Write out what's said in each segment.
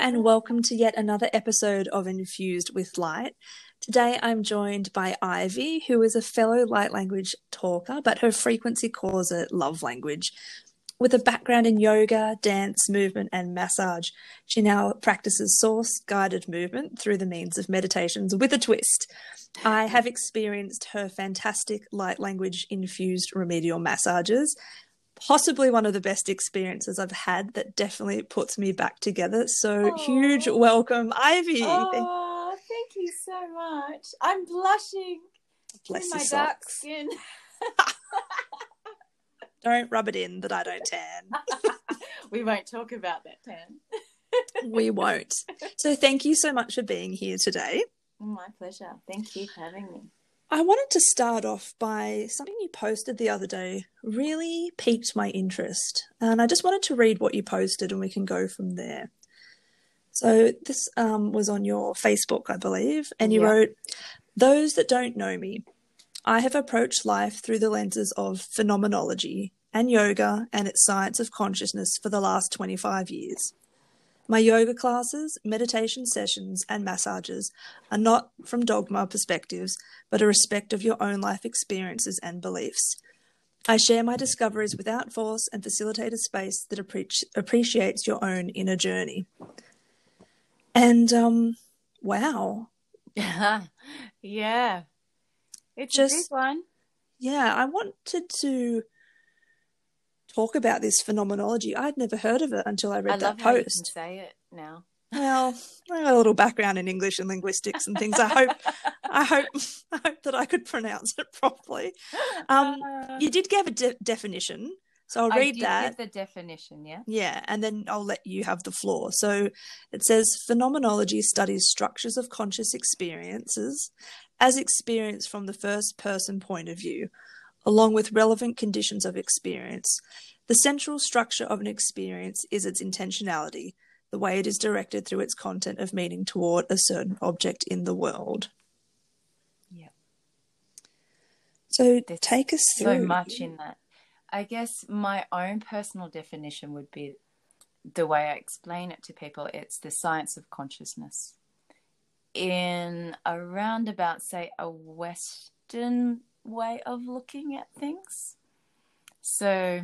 and welcome to yet another episode of Infused with Light. Today I'm joined by Ivy, who is a fellow light language talker, but her frequency calls it love language. With a background in yoga, dance, movement, and massage, she now practices source guided movement through the means of meditations with a twist. I have experienced her fantastic light language infused remedial massages possibly one of the best experiences I've had that definitely puts me back together. So Aww. huge welcome, Ivy. Oh, thank you so much. I'm blushing. Bless my socks. dark skin. don't rub it in that I don't tan. we won't talk about that tan. we won't. So thank you so much for being here today. My pleasure. Thank you for having me. I wanted to start off by something you posted the other day really piqued my interest. And I just wanted to read what you posted and we can go from there. So this um, was on your Facebook, I believe, and you yeah. wrote, Those that don't know me, I have approached life through the lenses of phenomenology and yoga and its science of consciousness for the last 25 years. My yoga classes, meditation sessions, and massages are not from dogma perspectives, but a respect of your own life experiences and beliefs. I share my discoveries without force and facilitate a space that appreci- appreciates your own inner journey. And um, wow. yeah. It's just, one. Yeah, I wanted to talk about this phenomenology. I'd never heard of it until I read I that post. say it now. Well, I got a little background in English and linguistics and things. I hope, I hope, I hope that I could pronounce it properly. Um, you did give a de- definition, so I'll read that. the definition, yeah. Yeah, and then I'll let you have the floor. So it says phenomenology studies structures of conscious experiences as experienced from the first person point of view along with relevant conditions of experience. The central structure of an experience is its intentionality, the way it is directed through its content of meaning toward a certain object in the world. Yeah. So There's take us through. So much in that. I guess my own personal definition would be the way I explain it to people it's the science of consciousness. In a roundabout, say, a Western way of looking at things. So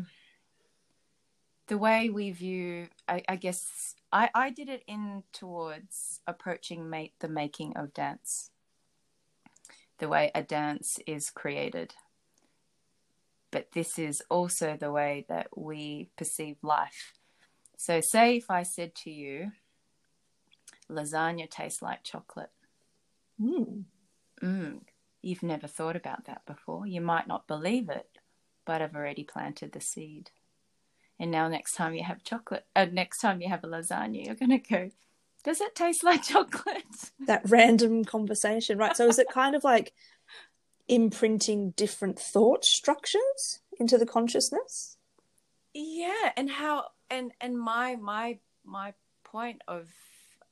the way we view, I, I guess, I, I did it in towards approaching mate, the making of dance, the way a dance is created. But this is also the way that we perceive life. So, say if I said to you, lasagna tastes like chocolate. Mm. Mm you've never thought about that before. You might not believe it, but I've already planted the seed. And now, next time you have chocolate, uh, next time you have a lasagna, you're going to go, Does it taste like chocolate? That random conversation, right? So, is it kind of like imprinting different thought structures into the consciousness? Yeah, and how, and and my my my point of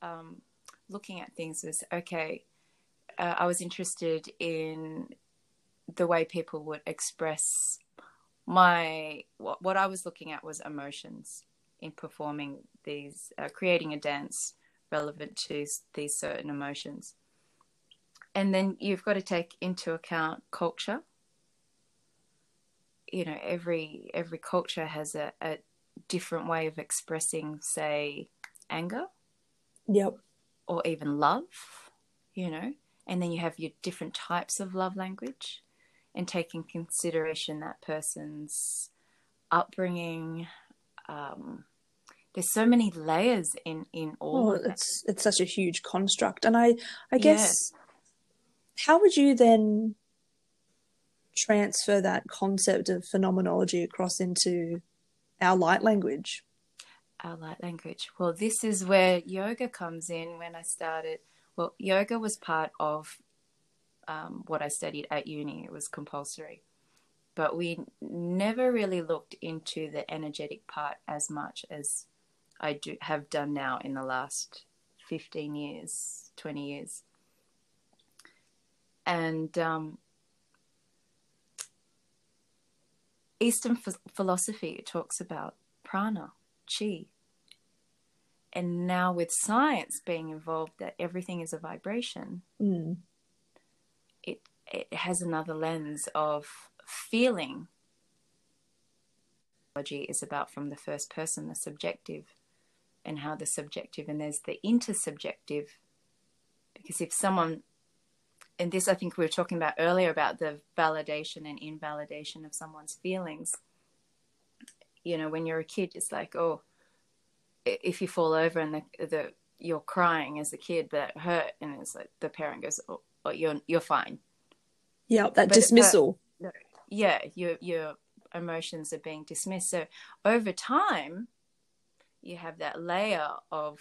um, looking at things is okay uh, I was interested in the way people would express my what, what I was looking at was emotions in performing these uh, creating a dance relevant to these certain emotions. And then you've got to take into account culture. You know every every culture has a, a different way of expressing say anger yep. or even love you know and then you have your different types of love language and taking consideration that person's upbringing um, there's so many layers in in all oh, it's it's such a huge construct. And i i guess yeah. how would you then transfer that concept of phenomenology across into our light language? Our light language. Well this is where yoga comes in when i started well, yoga was part of um, what I studied at uni. It was compulsory, but we never really looked into the energetic part as much as I do have done now in the last fifteen years, twenty years, and um, Eastern ph- philosophy talks about prana, chi, and now with science being involved that everything is a vibration Mm. it it has another lens of feeling is about from the first person the subjective and how the subjective and there's the intersubjective because if someone and this i think we were talking about earlier about the validation and invalidation of someone's feelings you know when you're a kid it's like oh if you fall over and the, the you're crying as a kid but hurt and it's like the parent goes oh, oh you're you're fine. Yeah, that But- but- dismissal. yeah your your emotions are being dismissed. So over time you have that layer of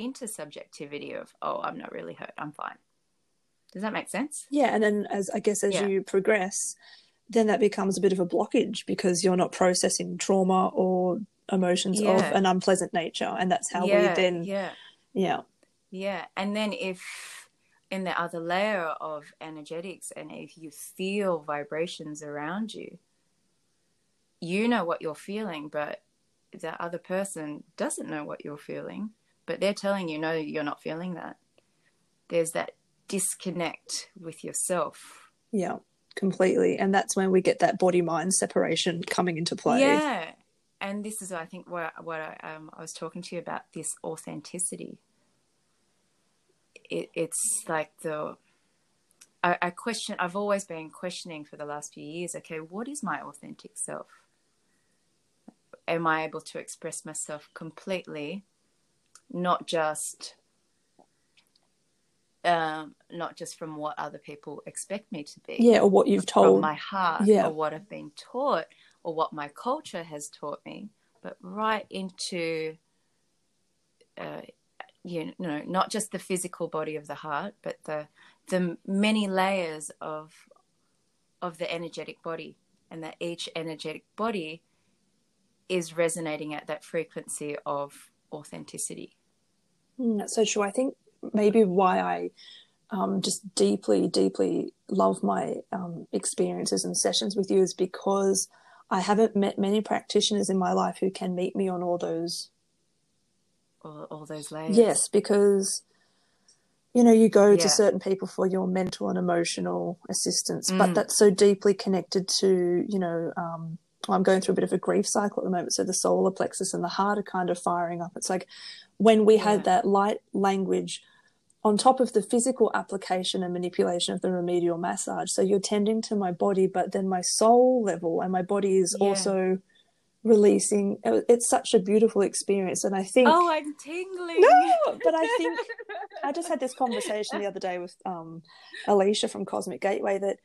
intersubjectivity of oh i'm not really hurt. I'm fine. Does that make sense? Yeah, and then as I guess as Yeah. you progress, then that becomes a bit of a blockage because you're not processing trauma or emotions of an unpleasant nature, and that's how yeah we then yeah. Yeah. Yeah and then if in the other layer of energetics and if you feel vibrations around you you know what you're feeling but the other person doesn't know what you're feeling but they're telling you no you're not feeling that. There's that disconnect with yourself. Yeah completely, and that's when we get that body mind separation coming into play. yeah and this is i think what what I, um, I was talking to you about this authenticity it, it's like the I, I question i've always been questioning for the last few years okay what is my authentic self am i able to express myself completely not just um not just from what other people expect me to be Yeah, or what you've from told. my heart Yeah. or what I've been taught or what my culture has taught me, but right into, uh, you know, not just the physical body of the heart, but the the many layers of of the energetic body, and that each energetic body is resonating at that frequency of authenticity. Mm, that's so true. I think maybe why I um, just deeply, deeply love my um, experiences and sessions with you is because I haven't met many practitioners in my life who can meet me on all those. All, all those layers. Yes, because you know you go Yeah. to certain people for your mental and emotional assistance, Mm. but that's so deeply connected to you know. Um, I'm going through a bit of a grief cycle at the moment, so the solar plexus and the heart are kind of firing up. It's like when we Yeah. had that light language on top of the physical application and manipulation of the remedial massage. So you're tending to my body, but then my soul level and my body is Yeah. also releasing. It's such a beautiful experience. And I think, Oh, I'm tingling. no, but I think I just had this conversation the other day with um, Alicia from Cosmic Gateway that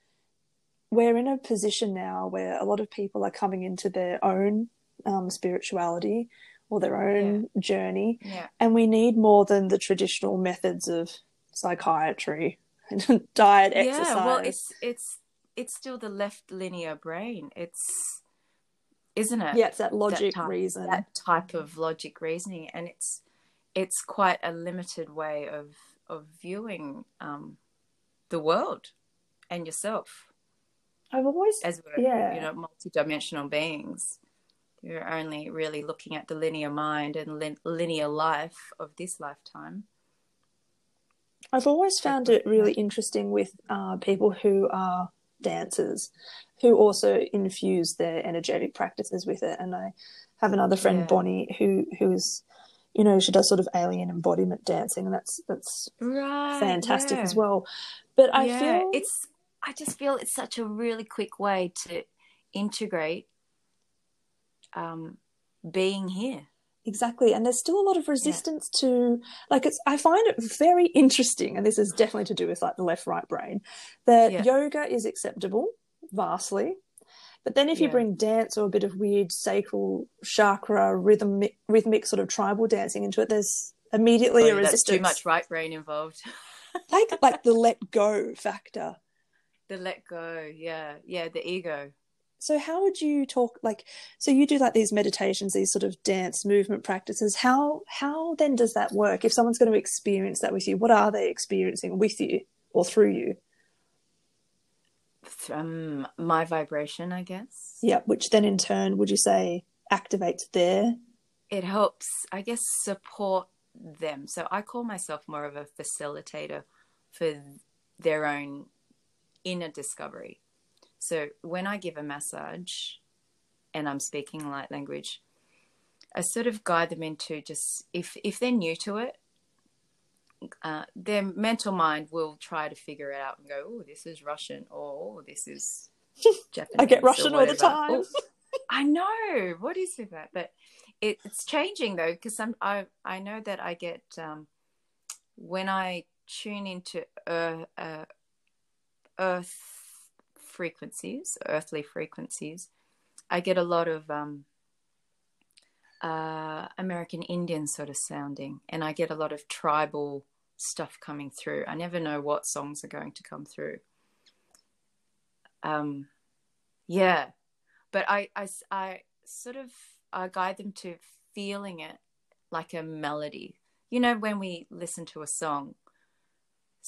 we're in a position now where a lot of people are coming into their own um, spirituality or their own journey yeah. and we need more than the traditional methods of psychiatry and diet exercise Yeah, well, it's it's it's still the left linear brain. It's isn't it? yeah it's that logic type- reason That type of logic reasoning, and it's it's quite a limited way of of viewing um, the world and yourself i've always as we're Yeah. you know multidimensional beings. You're only really looking at the linear mind and lin- linear life of this lifetime. i've always found it really interesting with uh, people who are dancers who also infuse their energetic practices with it and i have another friend Yeah. bonnie who who's you know she does sort of alien embodiment dancing and that's that's Right, fantastic yeah. as well but i yeah, feel it's I just feel it's such a really quick way to integrate um, being here. Exactly. And there's still a lot of resistance to like it's I find it very interesting, and this is definitely to do with like the left right brain, that Yeah. yoga is acceptable vastly. But then if you bring dance or a bit of weird sacral chakra rhythmic rhythmic sort of tribal dancing into it, there's immediately a Oh, that's resistance. too much right brain involved. Like like the let go factor. the let go, yeah, yeah, the ego. So how would you talk like so you do like these meditations, these sort of dance movement practices. How how then does that work? If someone's going to experience that with you, what are they experiencing with you or through you? Um, my vibration, I guess. Yeah, which then in turn would you say activates their It helps, I guess, support them. So I call myself more of a facilitator for their own inner discovery. So when I give a massage and I'm speaking light language, I sort of guide them into just if if they're new to it, uh, their mental mind will try to figure it out and go, "Oh, this is Russian," or "Oh, this is Japanese." I get Russian all the time. I know what is with that, but it, it's changing though because I I know that I get um, when I tune into earth, uh, earth frequencies, earthly frequencies, I get a lot of um, uh, American Indian sort of sounding, and I get a lot of tribal stuff coming through. I never know what songs are going to come through. Um, yeah, but I, I, I sort of I guide them to feeling it like a melody. You know, when we listen to a song,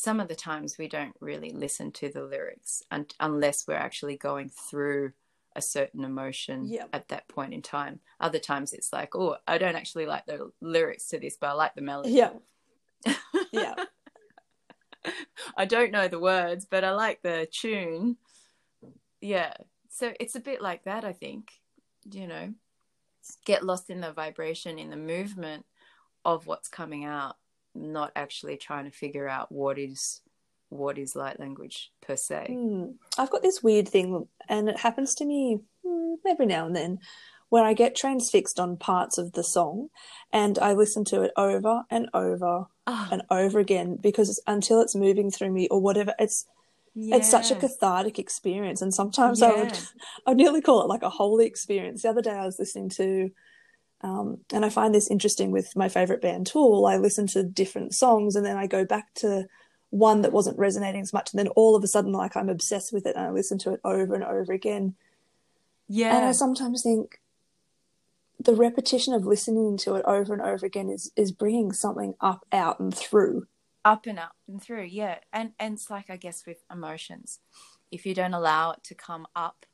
some of the times we don't really listen to the lyrics un- unless we're actually going through a certain emotion Yep. at that point in time. Other times it's like, oh, I don't actually like the lyrics to this, but I like the melody. Yeah. Yeah. I don't know the words, but I like the tune. Yeah. So it's a bit like that, I think. You know, get lost in the vibration, in the movement of what's coming out, not actually trying to figure out what is what is light language per se. Hmm. I've got this weird thing, and it happens to me hmm, every now and then, where I get transfixed on parts of the song, and I listen to it over and over Oh, and over again because until it's moving through me or whatever, it's it's such a cathartic experience. And sometimes I would I'd nearly call it like a holy experience. The other day I was listening to. Um, and I find this interesting with my favorite band Tool. I listen to different songs and then I go back to one that wasn't resonating as much. And then all of a sudden, like I'm obsessed with it and I listen to it over and over again. Yeah. And I sometimes think the repetition of listening to it over and over again is, is bringing something up, out, and through. up and up and through yeah and and it's like i guess with emotions if you don't allow it to come up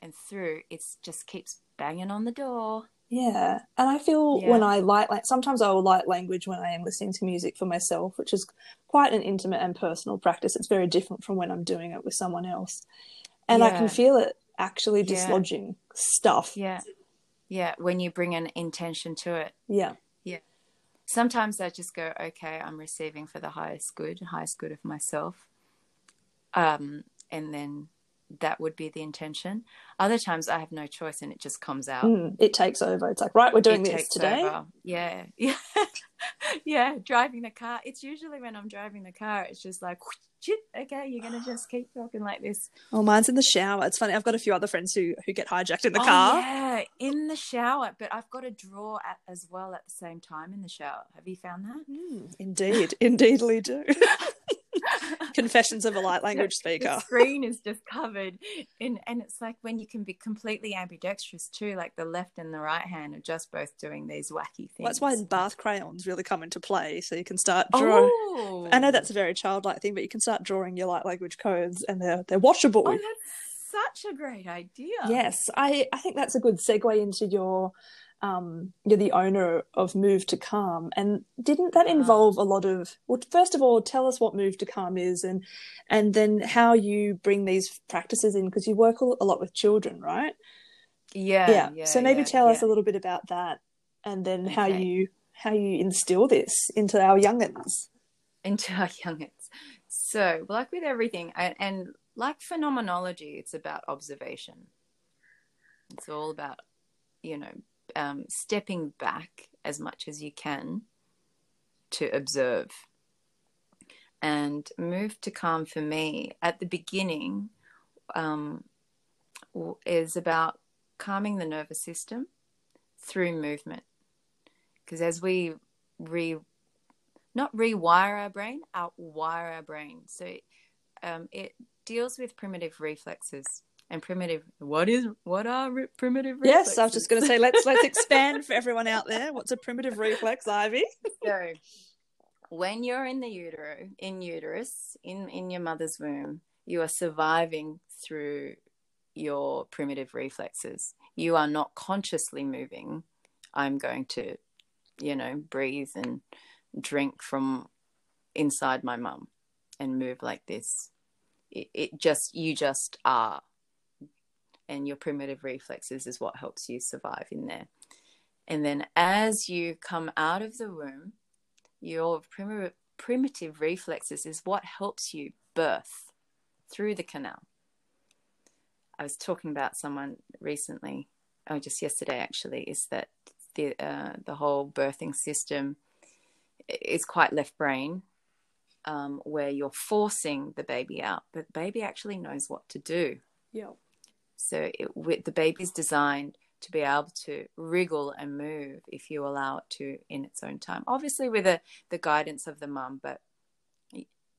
and through it just keeps banging on the door Yeah. And I feel Yeah. when I light, like, sometimes I will light language when I am listening to music for myself, which is quite an intimate and personal practice. It's very different from when I'm doing it with someone else. And I can feel it actually Yeah. dislodging stuff. yeah yeah when you bring an intention to it Yeah. Yeah. sometimes i just go okay i'm receiving for the highest good highest good of myself um and then that would be the intention other times i have no choice and it just comes out Mm, it takes over. It's like, right, we're doing It this today. over. Yeah, yeah, yeah. Driving the car. It's usually when I'm driving the car. It's just like, okay, you're gonna just keep talking like this. Oh, mine's in the shower. It's funny. I've got a few other friends who, who get hijacked in the Oh, car. yeah, in the shower. But I've got to draw at, as well at the same time in the shower. Have you found that? Mm, indeed. Indeedly do. Confessions of a light language The speaker. screen is just covered in, and it's like when you can be completely ambidextrous too, like the left and the right hand are just both doing these wacky things. Well, that's why bath crayons really come into play. So you can start oh! drawing. Oh, I know that's a very childlike thing, but you can start drawing your light language codes and they're, they're washable. Oh, that's such a great idea. Yes, I, I think that's a good segue into your um you're the owner of Move to Calm and didn't that Uh-huh. involve a lot of well first of all tell us what Move to Calm is and and then how you bring these practices in because you work a lot with children right Yeah. yeah so maybe yeah, tell us a little bit about that and then how you how you instill this into our youngins into our youngins. So, like with everything, and, and like phenomenology, it's about observation. It's all about, you know, um, stepping back as much as you can to observe. And move to calm for me at the beginning um, is about calming the nervous system through movement. Because as we re not rewire our brain, outwire our brain. So um, it deals with primitive reflexes and primitive. What is what are re- primitive reflexes? yes I was just going to say let's let's expand for everyone out there what's a primitive reflex Ivy so when you're in the utero, in uterus, in in your mother's womb, you are surviving through your primitive reflexes. You are not consciously moving. I'm going to you know, breathe and drink from inside my mum and move like this. It, it just, you just are. And your primitive reflexes is what helps you survive in there. And then as you come out of the womb, your primitive, primitive reflexes is what helps you birth through the canal. I was talking about someone recently, oh, just yesterday actually, is that the uh, the whole birthing system is quite left brain, um, where you're forcing the baby out, but the baby actually knows what to do. Yeah. So it, the baby's designed to be able to wriggle and move if you allow it to in its own time. Obviously, with the, the guidance of the mum, but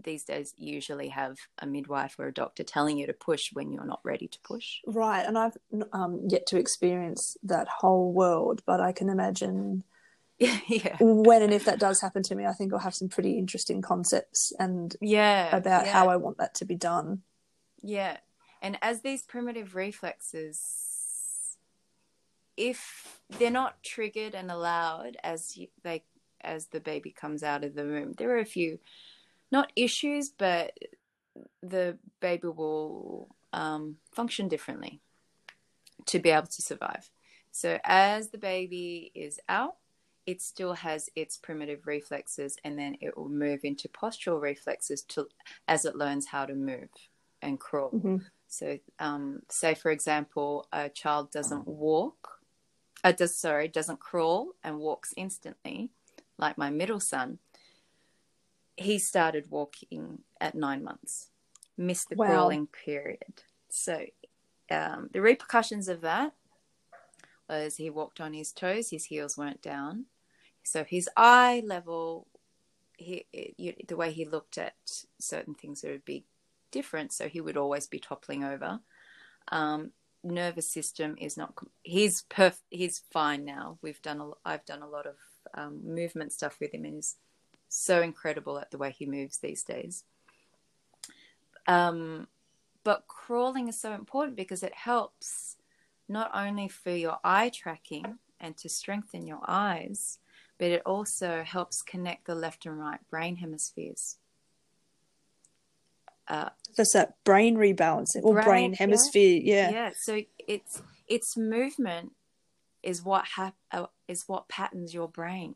these days usually have a midwife or a doctor telling you to push when you're not ready to push. Right, and I've um, yet to experience that whole world, but I can imagine. yeah. When and if that does happen to me, I think I'll have some pretty interesting concepts and yeah about yeah. how I want that to be done. Yeah, and as these primitive reflexes if they're not triggered and allowed as you, they as the baby comes out of the womb, there are a few not issues, but the baby will um, function differently to be able to survive. So as the baby is out, it still has its primitive reflexes, and then it will move into postural reflexes to as it learns how to move and crawl. Mm-hmm. So, um, say for example, a child doesn't walk uh, does sorry doesn't crawl and walks instantly like my middle son he started walking at nine months missed the wow. crawling period. So um, the repercussions of that was he walked on his toes his heels weren't down. So his eye level he you, the way he looked at certain things would be different so he would always be toppling over. Um, nervous system is not he's perf he's fine now. We've done a i've done a lot of um, movement stuff with him and he's so incredible at the way he moves these days. Um, but crawling is so important because it helps not only for your eye tracking and to strengthen your eyes but it also helps connect the left and right brain hemispheres uh, that's that brain rebalancing or brain, brain hemisphere. Yeah. yeah. Yeah. So it's its movement is what hap- uh, is what patterns your brain,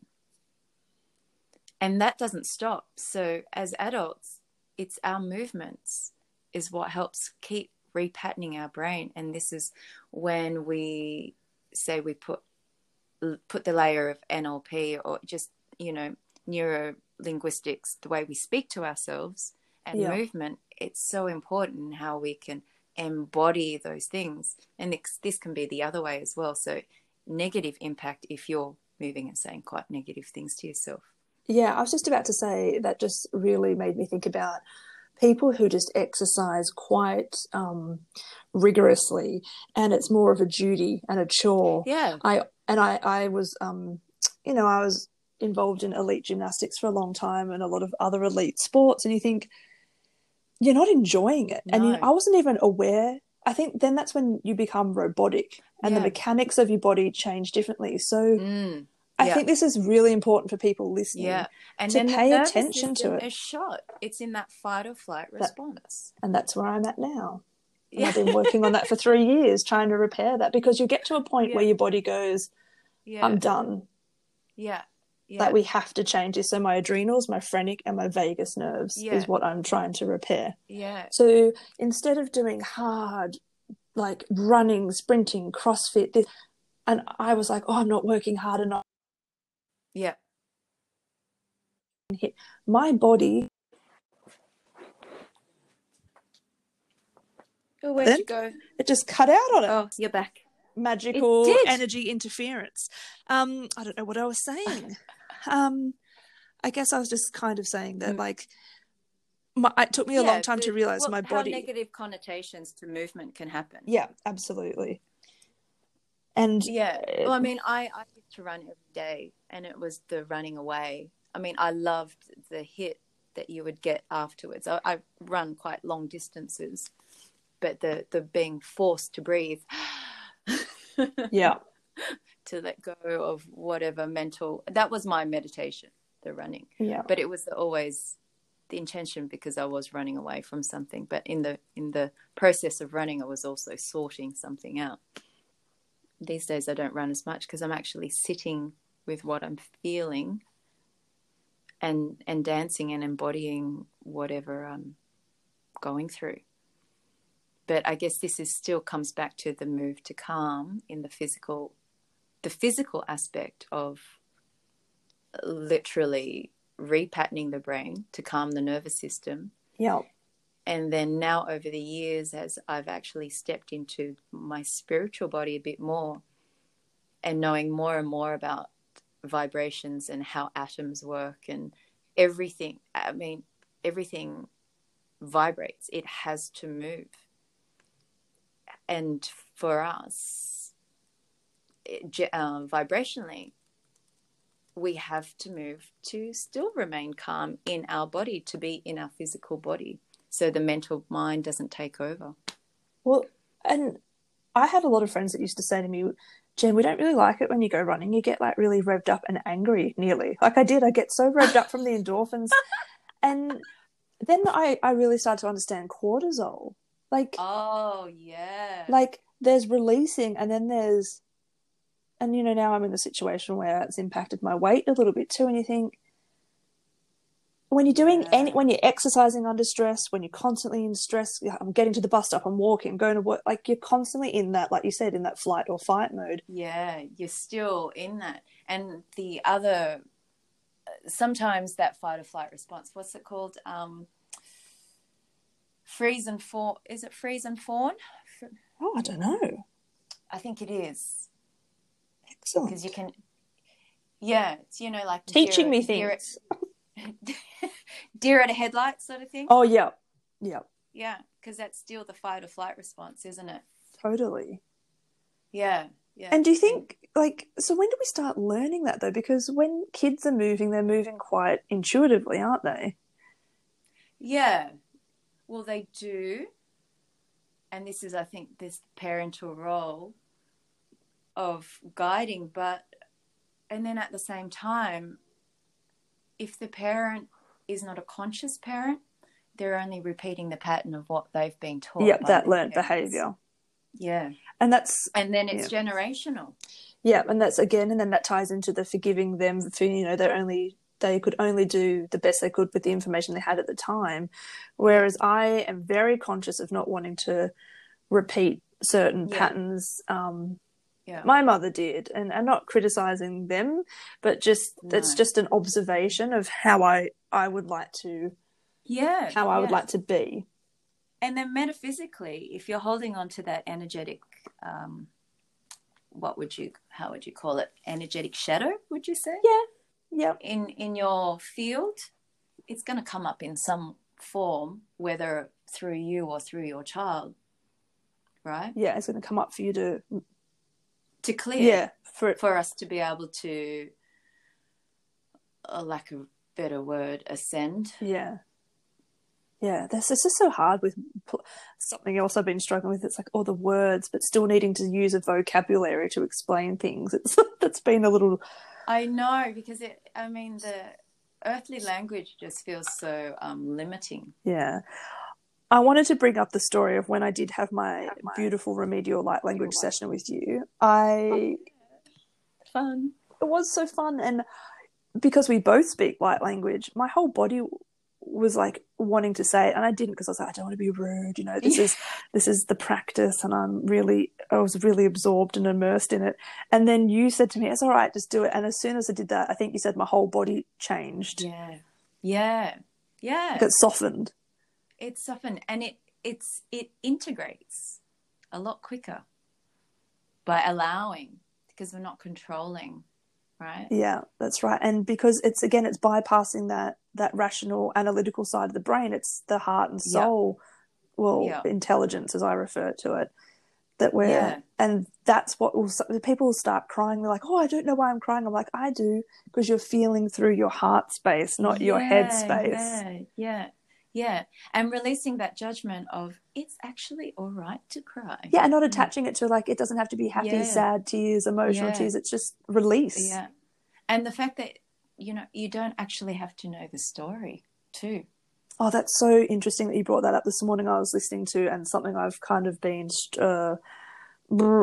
and that doesn't stop. So as adults, it's our movements is what helps keep repatterning our brain, and this is when we say we put put the layer of NLP or just you know neuro linguistics, the way we speak to ourselves and yeah. movement, it's so important how we can embody those things. And this, this can be the other way as well. So, negative impact if you're moving and saying quite negative things to yourself. Yeah, I was just about to say that just really made me think about people who just exercise quite um, rigorously and it's more of a duty and a chore. Yeah. I and I I was um you know, I was involved in elite gymnastics for a long time and a lot of other elite sports and you think you're not enjoying it. No. And you, I wasn't even aware. I think then that's when you become robotic and yeah. the mechanics of your body change differently. So mm. I think this is really important for people listening. Yeah. And to pay attention to it. A shot. It's in that fight or flight response. That, and that's where I'm at now. Yeah. I've been working on that for three years, trying to repair that because you get to a point yeah. where your body goes. I'm done. Yeah yeah. that we have to change this. So my adrenals, my phrenic, and my vagus nerves yeah. is what I'm trying to repair. Yeah. So instead of doing hard, like running, sprinting, CrossFit, this, and I was like, oh, I'm not working hard enough. Yeah. My body. Oh, where'd you go? It just cut out on it. Oh, you're back magical energy interference. Um, I don't know what I was saying. um, I guess I was just kind of saying that, mm. like, my, it took me a yeah, long time the, to realize well, my body. negative connotations to movement can happen. Yeah, absolutely. And yeah, well, I mean, I, I used to run every day, and it was the running away. I mean, I loved the hit that you would get afterwards. I, I run quite long distances, but the the being forced to breathe yeah. to let go of whatever mental that was my meditation the running. Yeah. but it was always the intention because I was running away from something. But in the in the process of running I was also sorting something out. These days I don't run as much because I'm actually sitting with what I'm feeling and and dancing and embodying whatever I'm going through. But I guess this is still comes back to the move to calm in the physical the physical aspect of literally repatterning the brain to calm the nervous system. Yeah. and then now over the years as i've actually stepped into my spiritual body a bit more and knowing more and more about vibrations and how atoms work and everything i mean everything vibrates. It has to move. And for us uh, vibrationally we have to move to still remain calm in our body to be in our physical body so the mental mind doesn't take over Well, and I had a lot of friends that used to say to me, Jen, we don't really like it when you go running. You get like really revved up and angry nearly. Like I did. I get so revved up from the endorphins. And then I, I really started to understand cortisol. Like oh yeah like there's releasing and then there's and you know now i'm in a situation where it's impacted my weight a little bit too and you think when you're doing Yeah. any when you're exercising under stress when you're constantly in stress i'm getting to the bus stop i'm walking I'm going to work like you're constantly in that like you said in that flight or fight mode. Yeah you're still in that. And the other sometimes that fight or flight response what's it called? Um freeze and fawn is it freeze and fawn? Oh i don't know. I think it is excellent. Because you can yeah it's you know like teaching deer- me deer- things. Deer at a headlight sort of thing. Oh yeah. Yeah. Yeah because that's still the fight or flight response isn't it? Totally. Yeah yeah. And do you think, like, so when do we start learning that though? Because when kids are moving, they're moving quite intuitively, aren't they? Yeah. Well, they do. And this is, I think, this parental role of guiding, but, and then at the same time, if the parent is not a conscious parent, they're only repeating the pattern of what they've been taught. By that learned parents. behavior. Yeah. And that's, And then it's generational. yeah, and that's again, and then that ties into the forgiving them for, you know, they're only, they could only do the best they could with the information they had at the time. Whereas I am very conscious of not wanting to repeat certain Yeah. patterns. Um, Yeah. my mother did and, and not criticizing them but just it's No. just an observation of how i i would like to yeah. how i would like to be and then metaphysically if you're holding on to that energetic um what would you how would you call it energetic shadow would you say Yeah. yeah in in your field it's going to come up in some form whether through you or through your child right yeah it's going to come up for you to to clear yeah for it for us to be able to a lack of better word ascend yeah yeah this this is so hard with something else i've been struggling with it's like all the words but still needing to use a vocabulary to explain things it's that's been a little I know because it. I mean, the earthly language just feels so um, limiting. Yeah. I wanted to bring up the story of when I did have my beautiful remedial light language session with you. I Fun. it was so fun and because we both speak light language, my whole body was like wanting to say it and I didn't because I was like I don't want to be rude, you know. This is this is the practice and I'm really I was really absorbed and immersed in it. And then you said to me, "It's all right, just do it." And as soon as I did that, I think you said my whole body changed. Yeah. Yeah. Yeah. It softened. It's softened and it it's it integrates a lot quicker by allowing because we're not controlling, right? Yeah, that's right. And because it's again, it's bypassing that that rational, analytical side of the brain. It's the heart and Yeah. soul, well, Yeah. intelligence, as I refer to it. That we're, Yeah. and that's what will. People will start crying. They're like, "Oh, I don't know why I'm crying." I'm like, "I do," because you're feeling through your heart space, not your head Yeah, space. Yeah, yeah, and releasing that judgment of it's actually all right to cry Yeah, and not attaching it to like it doesn't have to be happy, Yeah. sad tears, emotional Yeah. tears. It's just release. yeah and the fact that you know you don't actually have to know the story too Oh, that's so interesting that you brought that up this morning. I was listening to, and something I've kind of been uh,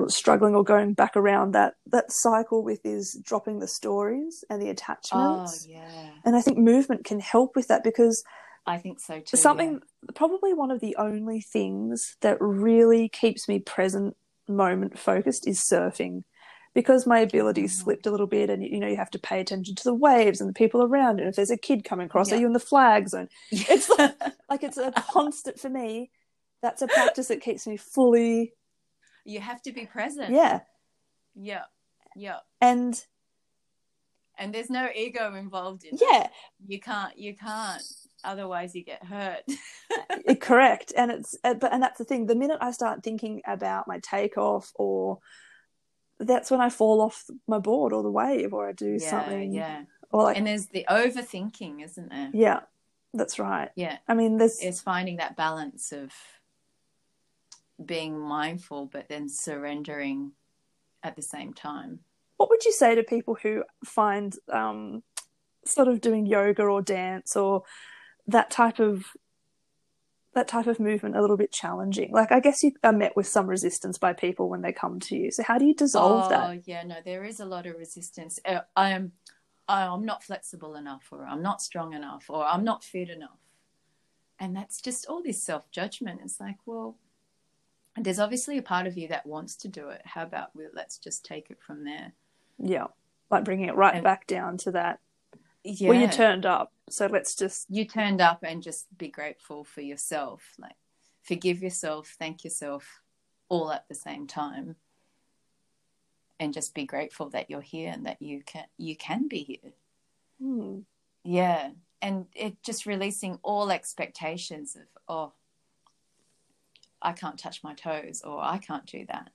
struggling or going back around that that cycle with is dropping the stories and the attachments. oh yeah And I think movement can help with that because i think so too something probably one of the only things that really keeps me present moment focused is surfing. Because my ability Mm. slipped a little bit and you know you have to pay attention to the waves and the people around and if there's a kid coming across Yeah. are you in the flag zone? It's like, like it's a constant for me that's a practice that keeps me fully you have to be present. Yeah. Yeah. Yeah. And and there's no ego involved in yeah. That. you can't you can't otherwise you get hurt. Correct. And it's uh, but and that's the thing. The minute i start thinking about my takeoff or that's when i fall off my board or the wave or i do yeah something. yeah. Or like and there's the overthinking isn't there? Yeah that's right. Yeah. I mean there's it's finding that balance of being mindful but then surrendering at the same time. What would you say to people who find um sort of doing yoga or dance or that type of that type of movement a little bit challenging. Like i guess you are met with some resistance by people when they come to you. So how do you dissolve oh that? Oh yeah no there is a lot of resistance. Uh, i am i'm not flexible enough or i'm not strong enough or i'm not fit enough. And that's just all this self-judgment. It's like well there's obviously a part of you that wants to do it. How about we let's just take it from there. Yeah like bringing it right And- back down to that yeah well you turned up so let's just you turned up and just be grateful for yourself like forgive yourself thank yourself all at the same time and just be grateful that you're here and that you can you can be here. Hmm, yeah and it just releasing all expectations of oh i can't touch my toes or i can't do that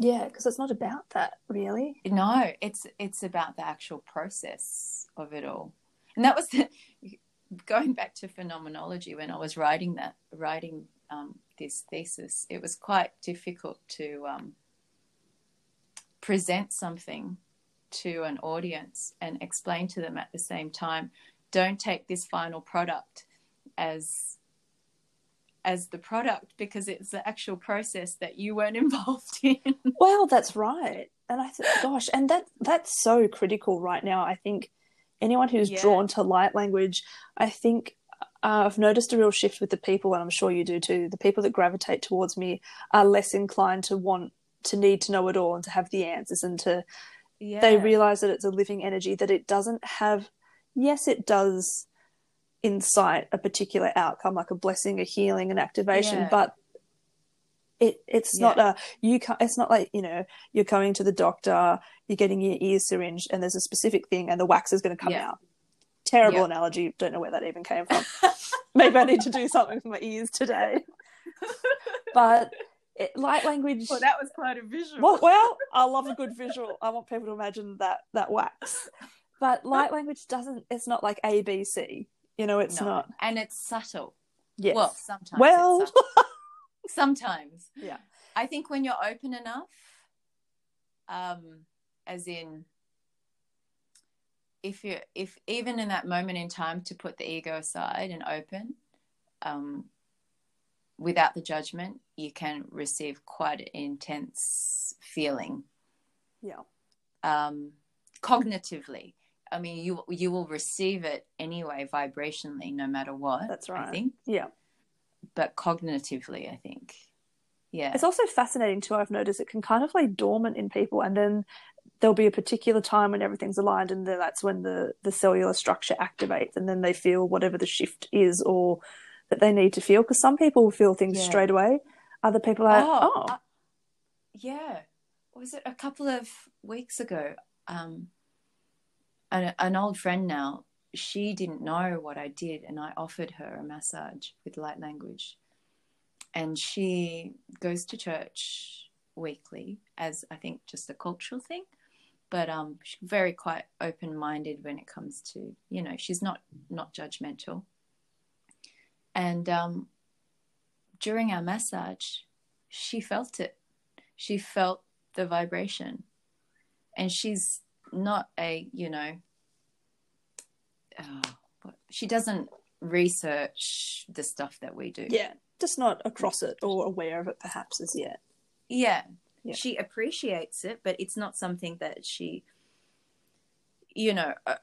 yeah because it's not about that really. No it's it's about the actual process of it all. And that was the going back to phenomenology when i was writing that writing um, this thesis it was quite difficult to um, present something to an audience and explain to them at the same time don't take this final product as as the product because it's the actual process that you weren't involved in Well, that's right. And I thought, gosh, and that that's so critical right now. I think anyone who's Yeah. drawn to light language, I think uh, I've noticed a real shift with the people, and I'm sure you do too. The people that gravitate towards me are less inclined to want to need to know it all and to have the answers, and to yeah they realize that it's a living energy that it doesn't have. Yes, it does incite a particular outcome, like a blessing, a healing, an activation, Yeah. but it it's not a you can't it's not like you know you're going to the doctor you're getting your ear syringed and there's a specific thing and the wax is going to come Yeah. out. Terrible Yeah. analogy don't know where that even came from. Maybe i need to do something for my ears today. But it, light language well that was quite a visual. Well, well i love a good visual. I want people to imagine that that wax. But light language doesn't it's not like abc you know it's No. not and it's subtle. Yes. Well sometimes well. sometimes. Yeah. I think when you're open enough um as in if you if even in that moment in time to put the ego aside and open um without the judgment you can receive quite an intense feeling. Yeah. Um cognitively i mean you you will receive it anyway vibrationally no matter what That's right. i think yeah but cognitively i think yeah It's also fascinating too. I've noticed it can kind of lay dormant in people, and then there'll be a particular time when everything's aligned, and that's when the the cellular structure activates, and then they feel whatever the shift is or that they need to feel. Because some people feel things Yeah. straight away, other people are oh, oh, uh, yeah was it a couple of weeks ago um an, an old friend now she didn't know what i did and i offered her a massage with light language and she goes to church weekly as i think just a cultural thing but um she's very quite open minded when it comes to you know she's not not judgmental And um, during our massage, she felt it. She felt the vibration. And she's not a, you know, uh, she doesn't research the stuff that we do. Yeah, just not across it or aware of it perhaps as yet. Yeah. Yeah. She appreciates it, but it's not something that she, you know, uh,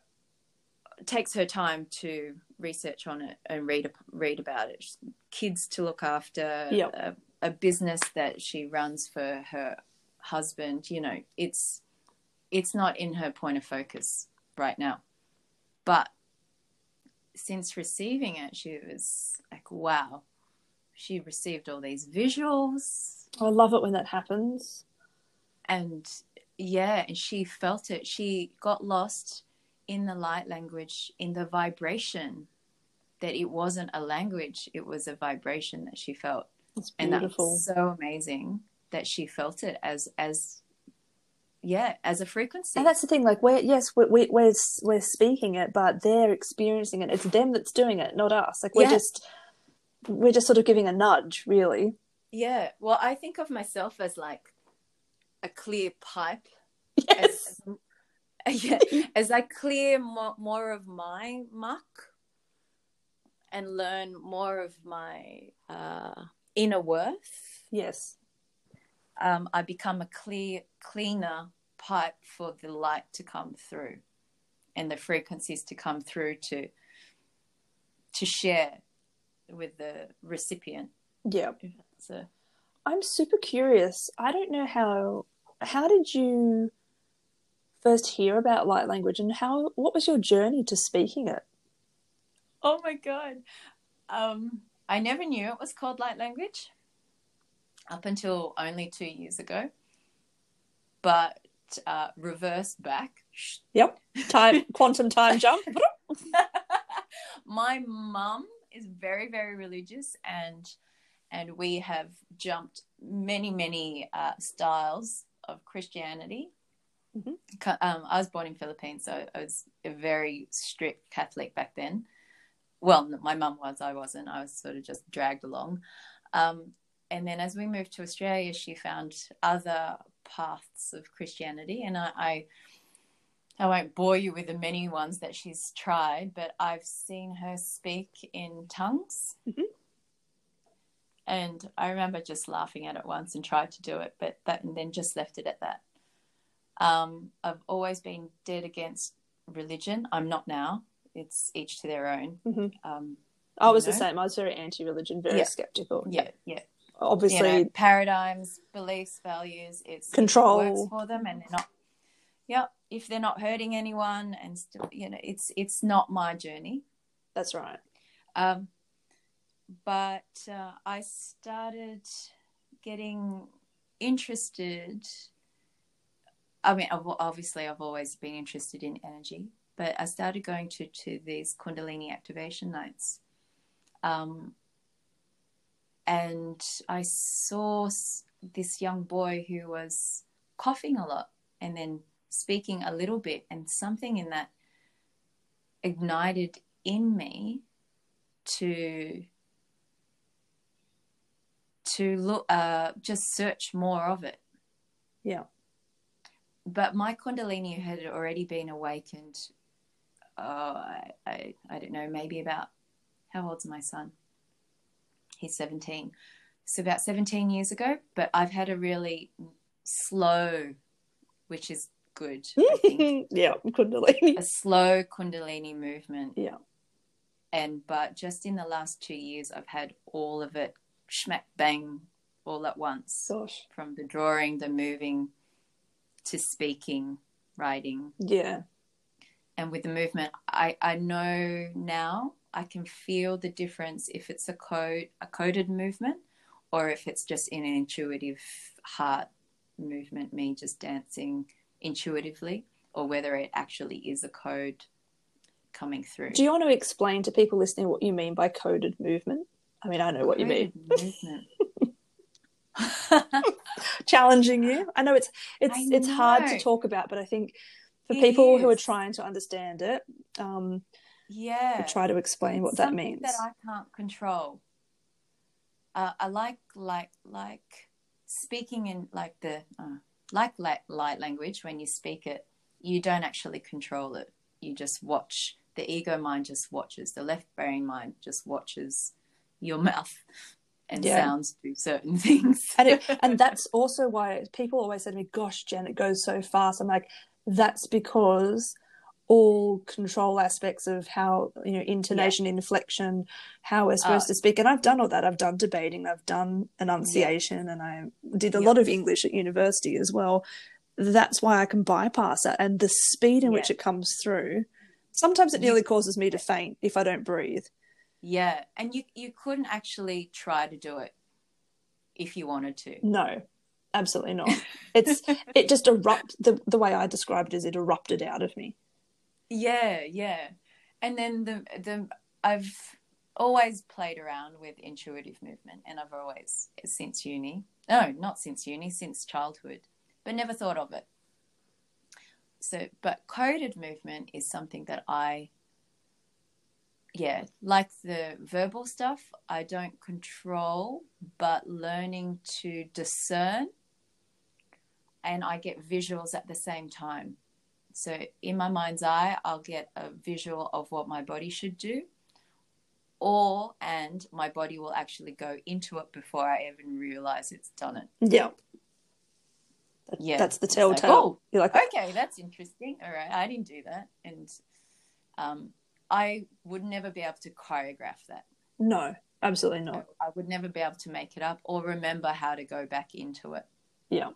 takes her time to research on it and read read about it. Kids to look after, Yep. a, a business that she runs for her husband. You know, it's it's not in her point of focus right now. But since receiving it, she was like, "Wow!" She received all these visuals I love it when that happens. and yeah and she felt it she got lost in the light language in the vibration that it wasn't a language it was a vibration that she felt It's and that beautiful. was so amazing that she felt it as as yeah as a frequency And that's the thing, like we're yes, we're we- we're we're speaking it, but they're experiencing it. It's them that's doing it, not us. Like we're Yeah. just we're just sort of giving a nudge, really. yeah well i think of myself as like a clear pipe Yes. as, yeah, as I clear more, more of my muck and learn more of my uh, inner worth, Yes. Um, I become a clear, cleaner pipe for the light to come through, and the frequencies to come through to to share with the recipient. Yeah. So I'm super curious. I don't know how how did you first hear about light language and how what was your journey to speaking it? Oh my god. Um, I never knew it was called light language up until only two years ago. But uh, reverse back. Yep. Time quantum time jump. My mum is very, very religious, and and we have jumped many, many uh, styles of Christianity. Mhm. Um, I was born in Philippines, so I was a very strict Catholic back then. Well, my mum was, I wasn't. I was sort of just dragged along. Um, and then as we moved to Australia, she found other paths of Christianity, and I, I I won't bore you with the many ones that she's tried, but I've seen her speak in tongues. Mhm. And I remember just laughing at it once and tried to do it, but that and then just left it at that. Um, I've always been dead against religion. I'm not now. It's each to their own. Mhm. Um, I was You the same. I was very anti-religion, very Yeah. skeptical. yeah, yeah. Obviously, you know, paradigms, beliefs, values. It's Control. it works for them, and they're not. Yeah, if they're not hurting anyone, and still, you know, it's it's not my journey. that's right. Um, but uh, I started getting interested. I mean, I've, obviously, I've always been interested in energy, but I started going to to these Kundalini activation nights, um, and I saw this young boy who was coughing a lot and then speaking a little bit, and something in that ignited in me to to look uh just search more of it Yeah. but my kundalini had already been awakened oh I, I i don't know maybe about how old's my son he's 17 so about 17 years ago but i've had a really slow which is good yeah, Kundalini. a slow kundalini movement Yeah. and but just in the last two years i've had all of it smack bang all at once Gosh. from the drawing the moving to speaking writing Yeah. and with the movement i i know now i can feel the difference if it's a code a coded movement or if it's just in an intuitive heart movement me just dancing intuitively or whether it actually is a code coming through Do you want to explain to people listening what you mean by coded movement? I mean, I know what you mean. Challenging you. I know it's it's I it's hard to talk about, but I think for It people who are trying to understand it, um, yeah. try to explain what that means. that I can't control. Uh, I like like like speaking in like the uh, like light, light language when you speak it. You don't actually control it. You just watch. The ego mind just watches. The left brain mind just watches your mouth and Yeah. sounds do certain things. and it, and that's also why people always say to me, "Gosh, Jen, it goes so fast." I'm like, that's because all control aspects of how you know intonation, inflection, how we're supposed Uh, to speak, and I've done all that. I've done debating, I've done enunciation, and I did a Yeah. lot of English at university as well. That's why I can bypass it, and the speed in which it comes through. Sometimes it nearly causes me to faint if I don't breathe. yeah, and you you couldn't actually try to do it if you wanted to. No, absolutely not. It's it just erupt the the way I described it is it erupted out of me. Yeah, yeah. And then the the I've always played around with intuitive movement and I've always since uni. No, not since uni, since childhood, but never thought of it. So, but coded movement is something that I yeah, like the verbal stuff, I don't control, but learning to discern and I get visuals at the same time. So in my mind's eye, I'll get a visual of what my body should do, or and my body will actually go into it before I even realize it's done it. Yeah. That- Yeah, That's the it's like, telltale. oh, You're like, Okay, that's interesting. All right, I didn't do that, and um, I would never be able to choreograph that. no, absolutely not. I would never be able to make it up or remember how to go back into it. Yeah.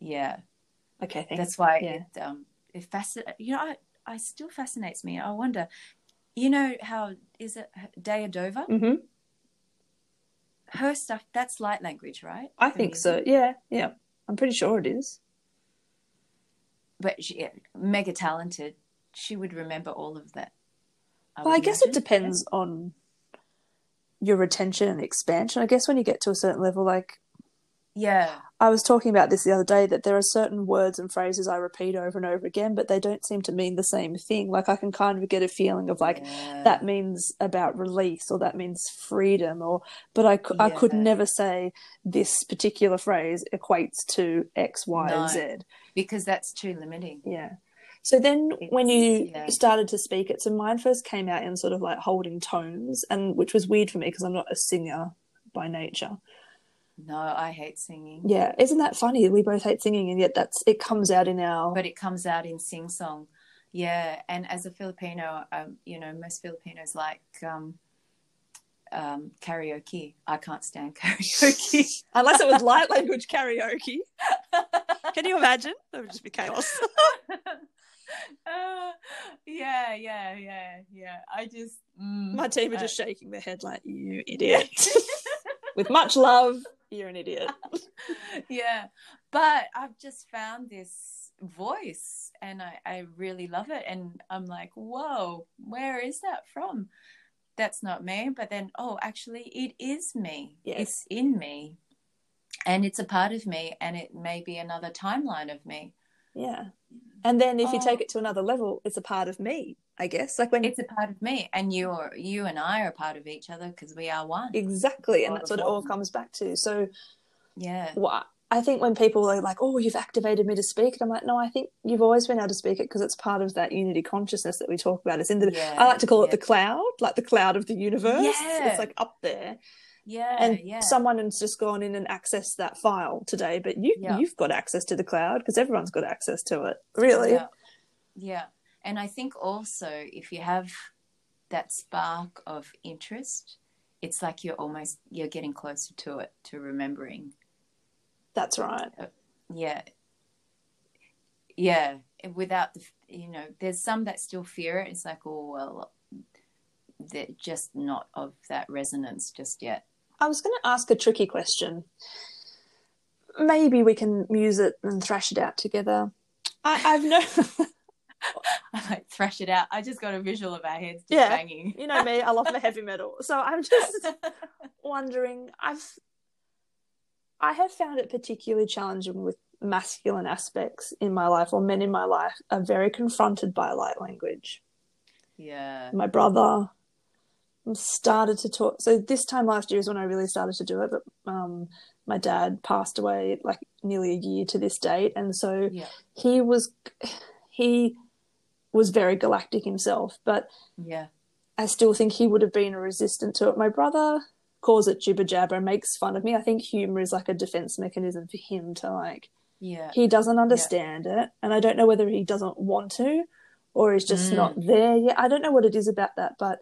Yeah. Okay, thanks. That's why Yeah. it um it fascinates. You know, I, I still fascinates me. I wonder. You know how is it Daya Dover? hmm Her stuff that's light language, right? I think so. Yeah, yeah. I'm pretty sure it is. But she, yeah, mega talented. She would remember all of that. Well, I guess it imagine. depends on your retention and expansion. I guess when you get to a certain level, like Yeah. I was talking about this the other day, that there are certain words and phrases I repeat over and over again, but they don't seem to mean the same thing. Like I can kind of get a feeling of like yeah. that means about release or that means freedom or but I, cou- I could never say this particular phrase equates to x y No. and z because that's too limiting. yeah so then when you yeah. started to speak it so mine first came out in sort of like holding tones and which was weird for me because i'm not a singer by nature No, I hate singing. yeah isn't that funny we both hate singing and yet that's it comes out in our but it comes out in sing song. Yeah, and as a Filipino, um, you know, most Filipinos like um, um, karaoke. I can't stand karaoke. unless it was light language karaoke can you imagine that would just be chaos Uh, yeah, yeah, yeah, yeah. I just mm, my team are uh, just shaking their head like you idiot with much love you're an idiot yeah, but I've just found this voice, and I, I really love it. And I'm like, whoa, where is that from? That's not me. But then, oh, actually, it is me. Yes. It's in me, and it's a part of me, and it may be another timeline of me. Yeah. And then if you Oh. take it to another level, it's a part of me, I guess. Like when It's a part of me, and you are you and I are a part of each other because we are one. exactly, and that's what it all comes back to. So Yeah, what I think when people are like, "Oh, you've activated me to speak," and I'm like, "No, I think you've always been able to speak it because it's part of that unity consciousness that we talk about. It's in the Yeah, I like to call it the cloud, like the cloud of the universe. Yeah. It's like up there, yeah, and yeah. someone has just gone in and accessed that file today. But you Yeah. you've got access to the cloud because everyone's got access to it. Really, Yeah. yeah. And I think also if you have that spark of interest, it's like you're almost you're getting closer to it, to remembering. that's right. Uh, yeah. Yeah. Without the you know, there's some that still fear it. It's like, oh well they're just not of that resonance just yet. I was going to ask a tricky question. Maybe we can muse it and thrash it out together. I, I've no, I like thrash it out. I just got a visual of our heads just Yeah. banging. you know me, I love my heavy metal. So I'm just wondering. I've, I have found it particularly challenging with masculine aspects in my life, or men in my life are very confronted by light language. Yeah. My brother started to talk. So this time last year is when I really started to do it, but um, my dad passed away like nearly a year to this date, and so Yeah. he was he was very galactic himself, but Yeah. I still think he would have been a resistant to it. My brother calls it jibber jabber and makes fun of me. I think humor is like a defense mechanism for him to like Yeah. he doesn't understand it, and I don't know whether he doesn't want to or is just Mm. not there yet. I don't know what it is about that, but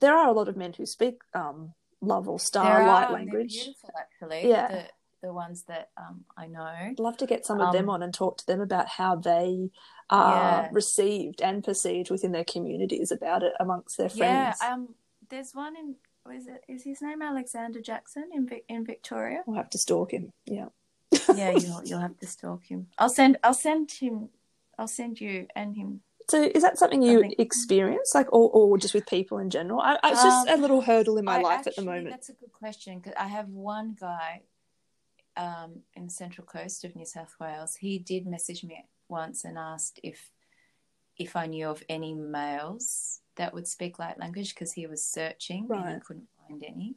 there are a lot of men who speak um, love or star light language. Beautiful, actually. Yeah. The, the ones that um, I know. I'd love to get some of them Um, on and talk to them about how they are Yeah. received and perceived within their communities about it amongst their friends. Yeah. Um. There's one in. Is it? Is his name Alexander Jackson in in Victoria? We'll have to stalk him. Yeah. yeah. You'll you'll have to stalk him. I'll send. I'll send him. I'll send you and him. So is that something you Something. experience, like, or, or just with people in general? I, I, it's just Um, a little hurdle in my I life at the moment. That's a good question because I have one guy um, in the central coast of New South Wales. He did message me once and asked if if I knew of any males that would speak light language because he was searching and he couldn't find any.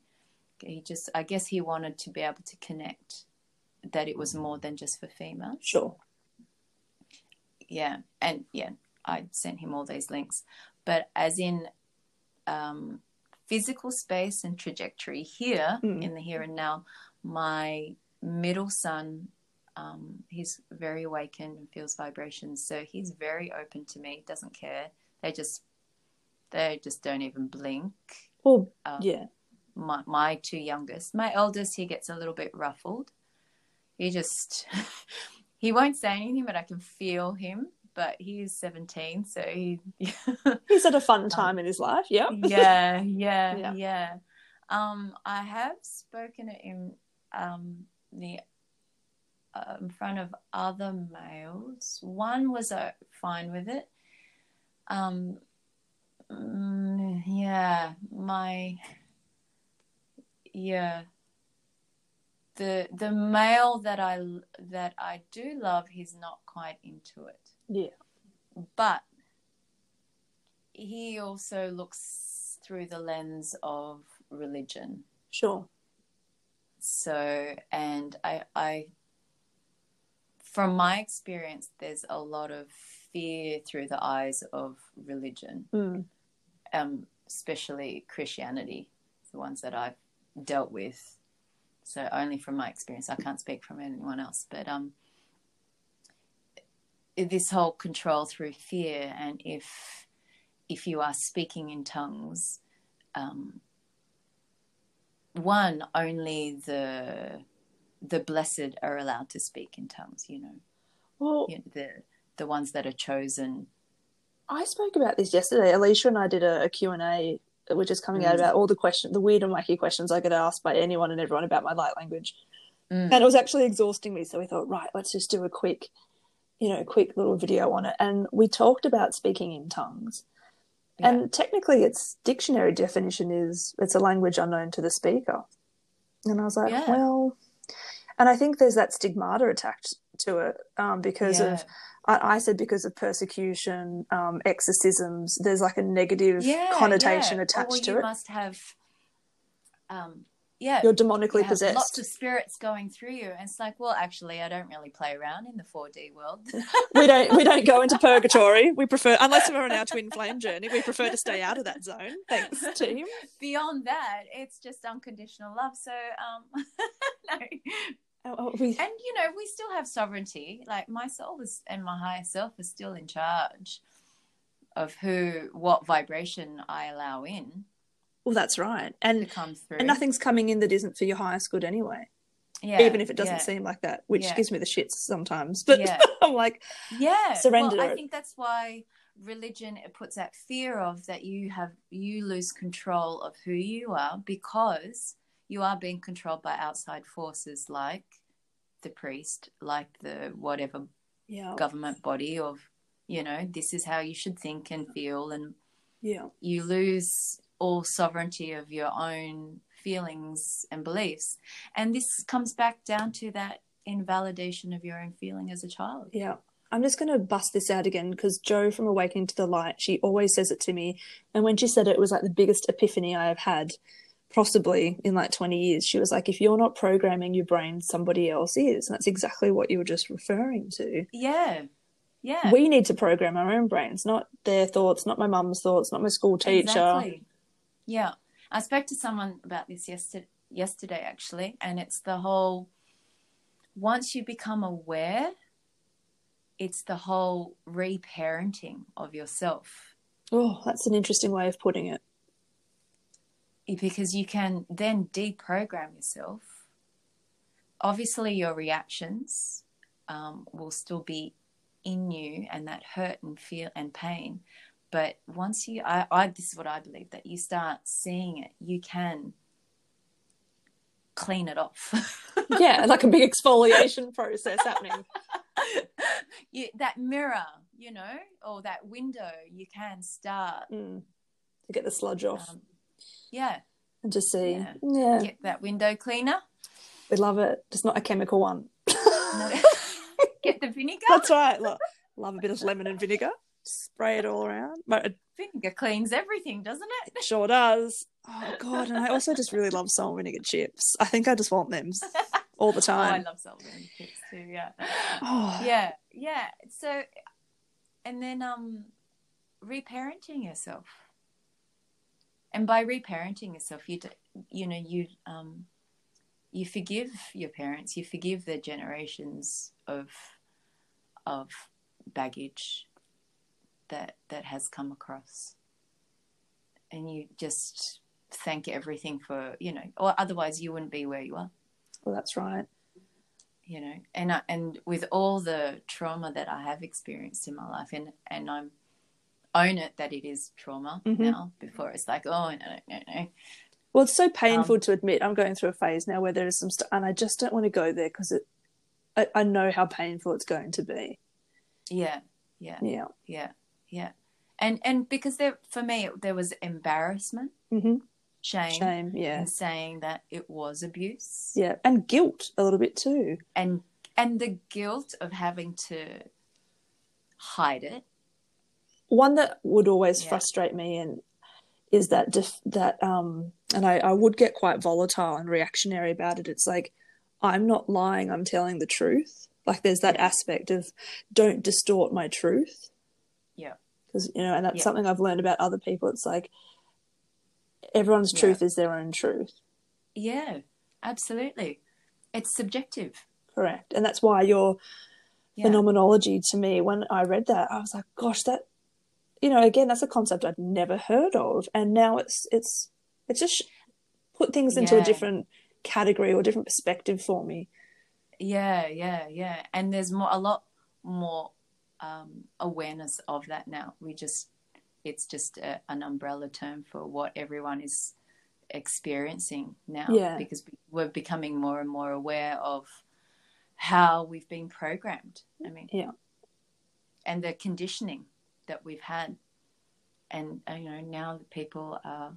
He just, I guess, he wanted to be able to connect that it was more than just for females Sure. yeah and yeah i sent him all these links but as in um, physical space and trajectory here Mm. in the here and now my middle son um, he's very awakened and feels vibrations so he's very open to me doesn't care they just they just don't even blink Well, um, yeah. my, my two youngest. My eldest, he gets a little bit ruffled. He just, he won't say anything, but I can feel him. But he is 17, so he, He's at a fun time in his life. Yeah. yeah, yeah, Yeah. yeah, Um, I have spoken it in um the uh, in front of other males. One was uh, fine with it. Um, mm, yeah, my yeah. The the male that I that I do love, he's not quite into it Yeah. but he also looks through the lens of religion Sure. so and i i from my experience there's a lot of fear through the eyes of religion Mm. um especially christianity the ones that i've dealt with so only from my experience i can't speak from anyone else but um this whole control through fear and if if you are speaking in tongues um one only the the blessed are allowed to speak in tongues you know, Well, you know the the ones that are chosen I spoke about this yesterday. Alicia and I did a, a Q&A, which is coming out Mm. about all the question, the weird and wacky questions I get asked by anyone and everyone about my light language. Mm. And it was actually exhausting me. So we thought, right, let's just do a quick, you know, quick little video on it. And we talked about speaking in tongues. Yeah. And technically, its dictionary definition is it's a language unknown to the speaker. And I was like, Yeah. well, and I think there's that stigmata attached to it um, because Yeah. of, I, I said because of persecution, um, exorcisms, there's like a negative connotation attached or to you it. must have um yeah You're demonically you possessed. lots of spirits going through you and it's like well actually i don't really play around in the 4d world we don't we don't go into purgatory. We prefer unless we're on our twin flame journey, we prefer to stay out of that zone. Thanks, team. beyond that it's just unconditional love so um no Oh, oh, we, and you know we still have sovereignty like my soul is and my higher self is still in charge of who what vibration i allow in well, that's right. And and nothing's coming in that isn't for your highest good anyway. yeah even if it doesn't yeah. seem like that, which Yeah. gives me the shits sometimes. But. I'm like, yeah surrender well, i think that's why religion it puts that fear of that you have you lose control of who you are because you are being controlled by outside forces like the priest like the whatever yeah, government body of you know this is how you should think and feel and yeah, you lose all sovereignty of your own feelings and beliefs and this comes back down to that invalidation of your own feeling as a child yeah. I'm just going to bust this out again because Joe from Awakening to the Light, she always says it to me. And when she said it, it was like the biggest epiphany I have had, possibly in like 20 years. She was like, if you're not programming your brain, somebody else is. And that's exactly what you were just referring to. Yeah. Yeah. We need to program our own brains, not their thoughts, not my mum's thoughts, not my school teacher. Exactly. Yeah. I spoke to someone about this yesterday, yesterday actually, and it's the whole once you become aware, it's the whole reparenting of yourself. Oh, that's an interesting way of putting it. Because you can then deprogram yourself. Obviously, your reactions um, will still be in you and that hurt and feel and pain. But once you, I, I, this is what I believe that you start seeing it, you can clean it off. yeah, like a big exfoliation process happening. You, that mirror, you know, or that window, you can start mm. to get the sludge off. Um, yeah. And to see. Yeah. yeah. Get that window cleaner. We love it. Just not a chemical one. no. Get the vinegar. That's right. Look, love a bit of lemon and vinegar. Spray it all around. But vinegar cleans everything, doesn't it? It sure does. Oh god, and I also just really love salt and vinegar chips. I think I just want them all the time. Oh, I love salt and vinegar chips too. Yeah. Oh. Yeah, yeah. So, and then um, reparenting yourself, and by reparenting yourself, you you know you um, you forgive your parents, you forgive the generations of of baggage that that has come across. And you just thank everything for you know or otherwise you wouldn't be where you are. Well that's right. You know and I, and with all the trauma that i have experienced in my life and and i'm own it that it is trauma mm-hmm. now before it's like oh no no no well it's so painful um, to admit i'm going through a phase now where there is some stuff and i just don't want to go there because it I, I know how painful it's going to be. Yeah yeah yeah. yeah yeah. And and because there for me there was embarrassment. Mm-hmm. shame. Shame yeah. In saying that it was abuse. Yeah. And guilt a little bit too. And and the guilt of having to hide it. One that would always yeah. frustrate me and is that def- that um and I, I would get quite volatile and reactionary about it. It's like i'm not lying i'm telling the truth. Like there's that yeah. aspect of don't distort my truth because you know and that's yeah. something i've learned about other people. It's like everyone's truth yeah. is their own truth. Yeah absolutely. It's subjective. Correct. And that's why your yeah. phenomenology to me when i read that i was like gosh that you know again that's a concept i'd never heard of. And now it's it's it's just put things into a different category or different perspective for me. Yeah yeah yeah. And there's more a lot more um, awareness of that now. We just, it's just a, an umbrella term for what everyone is experiencing now yeah. because we're becoming more and more aware of how we've been programmed. I mean, yeah. And the conditioning that we've had. And, uh, you know, now people are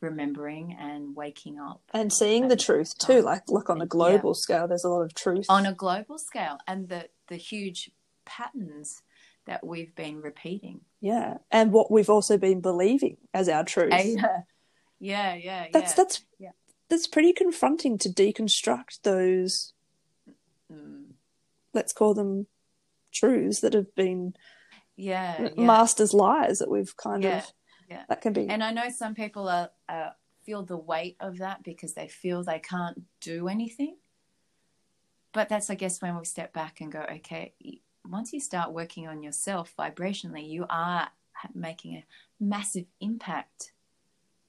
remembering and waking up and seeing the truth too like look on a global yeah. scale there's a lot of truth on a global scale and the the huge patterns that we've been repeating. Yeah, and what we've also been believing as our truth. Yeah, yeah, yeah. That's yeah. that's yeah. that's pretty confronting to deconstruct those. Mm. Let's call them truths that have been. Yeah, yeah. masters lies that we've kind yeah, of. Yeah. That can be. And I know some people are, uh, feel the weight of that because they feel they can't do anything. But that's, I guess, when we step back and go, okay, once you start working on yourself vibrationally, you are making a massive impact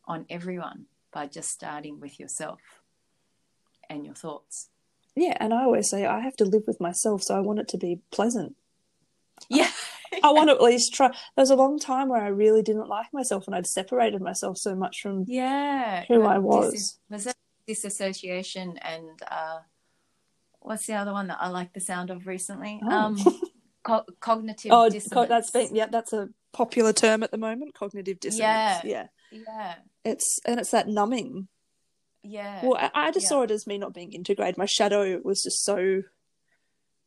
on everyone by just starting with yourself and your thoughts. Yeah, and I always say I have to live with myself, so I want it to be pleasant. Yeah. I want to at least try. There was a long time where I really didn't like myself, and I'd separated myself so much from yeah who I was. Dis- was that disassociation and uh, what's the other one that I like the sound of recently? Oh. Um, co- cognitive oh, dissonance. Co- that's been, yeah, that's a popular term at the moment. Cognitive dissonance. Yeah, yeah, yeah. It's and it's that numbing. Yeah. Well, I, I just yeah. saw it as me not being integrated. My shadow was just so,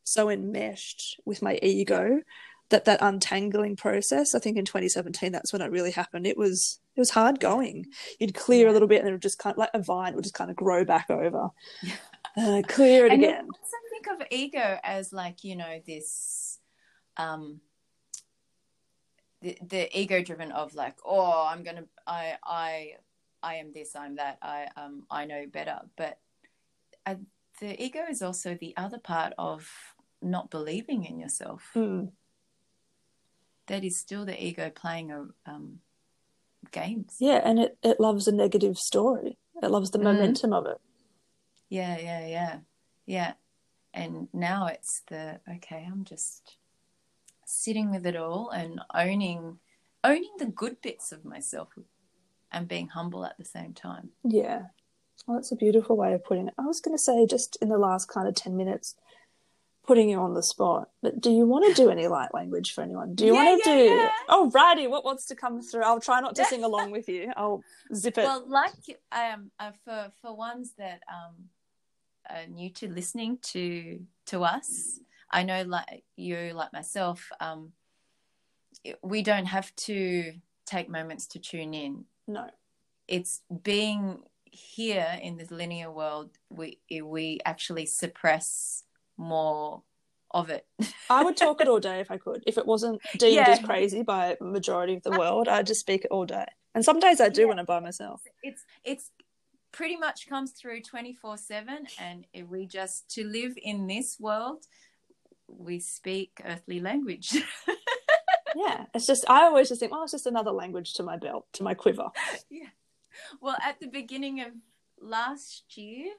so enmeshed with my ego that that untangling process i think in 2017 that's when it really happened it was it was hard going you'd clear Yeah. a little bit and then it would just kind of like a vine would just kind of grow back over uh, clear it and again. you also think of ego as like you know this um the, the ego driven of like oh i'm gonna i i i am this i'm that i um i know better. But uh, the ego is also the other part of not believing in yourself. Mm. that is still the ego playing a um games. Yeah and it, it loves a negative story. It loves the Mm. momentum of it yeah yeah yeah yeah and now it's the okay i'm just sitting with it all and owning owning the good bits of myself and being humble at the same time Yeah. Well, that's a beautiful way of putting it. I was going to say, just in the last kind of 10 minutes, putting you on the spot, but do you want to do any light language for anyone? Do you Yeah, want to yeah, do. yeah. Oh, righty. What wants to come through? I'll try not to sing along with you. I'll zip it. well like um uh, for for ones that um are new to listening to to us i know like you like myself um we don't have to take moments to tune in no. it's being here in this linear world we we actually suppress more of it I would talk it all day if I could. If it wasn't deemed Yeah. as crazy by majority of the world, I'd just speak it all day. And some days I do Yeah. when I'm by myself. it's it's pretty much comes through 24 7 and we just to live in this world we speak earthly language Yeah. It's just, I always just think, oh, it's just another language to my belt, to my quiver. Yeah. Well at the beginning of last year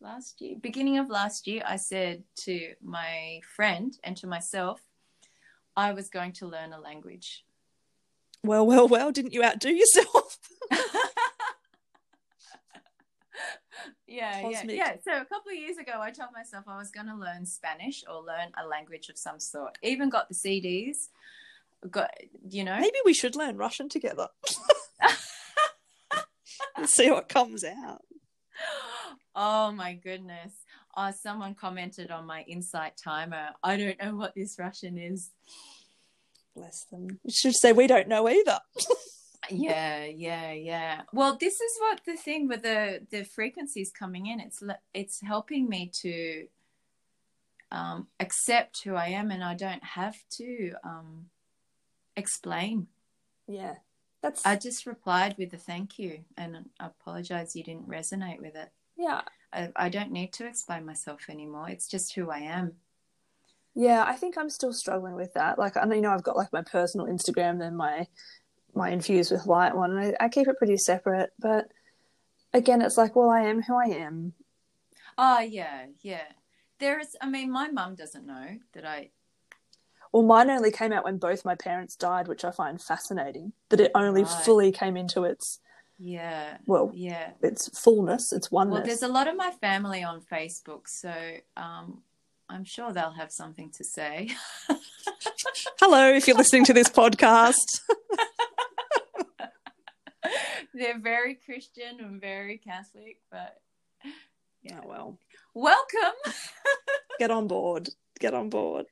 last year beginning of last year i said to my friend and to myself i was going to learn a language Well, well, well, didn't you outdo yourself? yeah, yeah, yeah. So a couple of years ago, I told myself I was going to learn Spanish or learn a language of some sort. Even got the CDs. Got you know. Maybe we should learn Russian together. and see what comes out. Oh my goodness! Oh, someone commented on my insight timer. I don't know what this Russian is. Bless them. We should say we don't know either. Yeah, yeah, yeah. Well, this is what the thing with the the frequencies coming in. It's it's helping me to um, accept who I am, and I don't have to um, explain. Yeah. That's I just replied with a thank you, and I apologize you didn't resonate with it. yeah. I, I don't need to explain myself anymore. It's just who I am. Yeah, I think I'm still struggling with that. Like I know you know I've got like my personal Instagram then my my infused with light one and I, I keep it pretty separate, but again it's like, well I am who I am. Oh yeah, yeah. There is. I mean, my mum doesn't know that I. Well mine only came out when both my parents died, which I find fascinating. That it only Right. fully came into its Yeah, well, yeah. its fullness, its oneness. Well, there's a lot of my family on Facebook, so um, I'm sure they'll have something to say. Hello, if you're listening to this podcast. They're very Christian and very Catholic, but Oh well. welcome. Get on board. Get on board.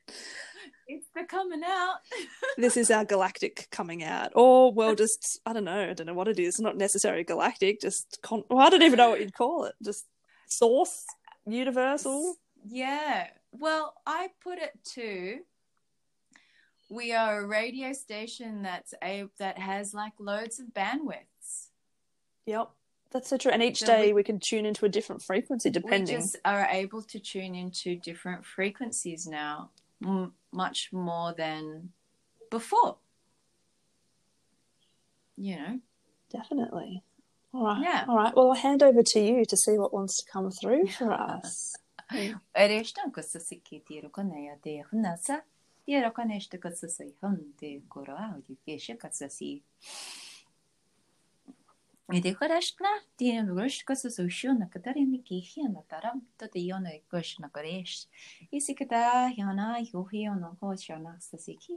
It's the coming out. this is our galactic coming out, or well, just I don't know, I don't know what it is. Not necessarily galactic, just con- well, I don't even know what you'd call it. Just source, universal. Yeah. Well, I put it to we are a radio station that's a that has like loads of bandwidths. Yep, that's so true. And each So day we- we can tune into a different frequency depending. We just are able to tune into different frequencies now, m- much more than before. You know. Definitely. All right. Yeah. All right. Well, I'll hand over to you to see what wants to come through for us. jie rekonešti, kad sasai hanti, kurauji, kieši, kad sasai. でからしな、ていうのがしかすそうしゅうなかたりにきひやなたら、とてよのいこしなかれし。いせかたやな、よひよのほしょなさせき。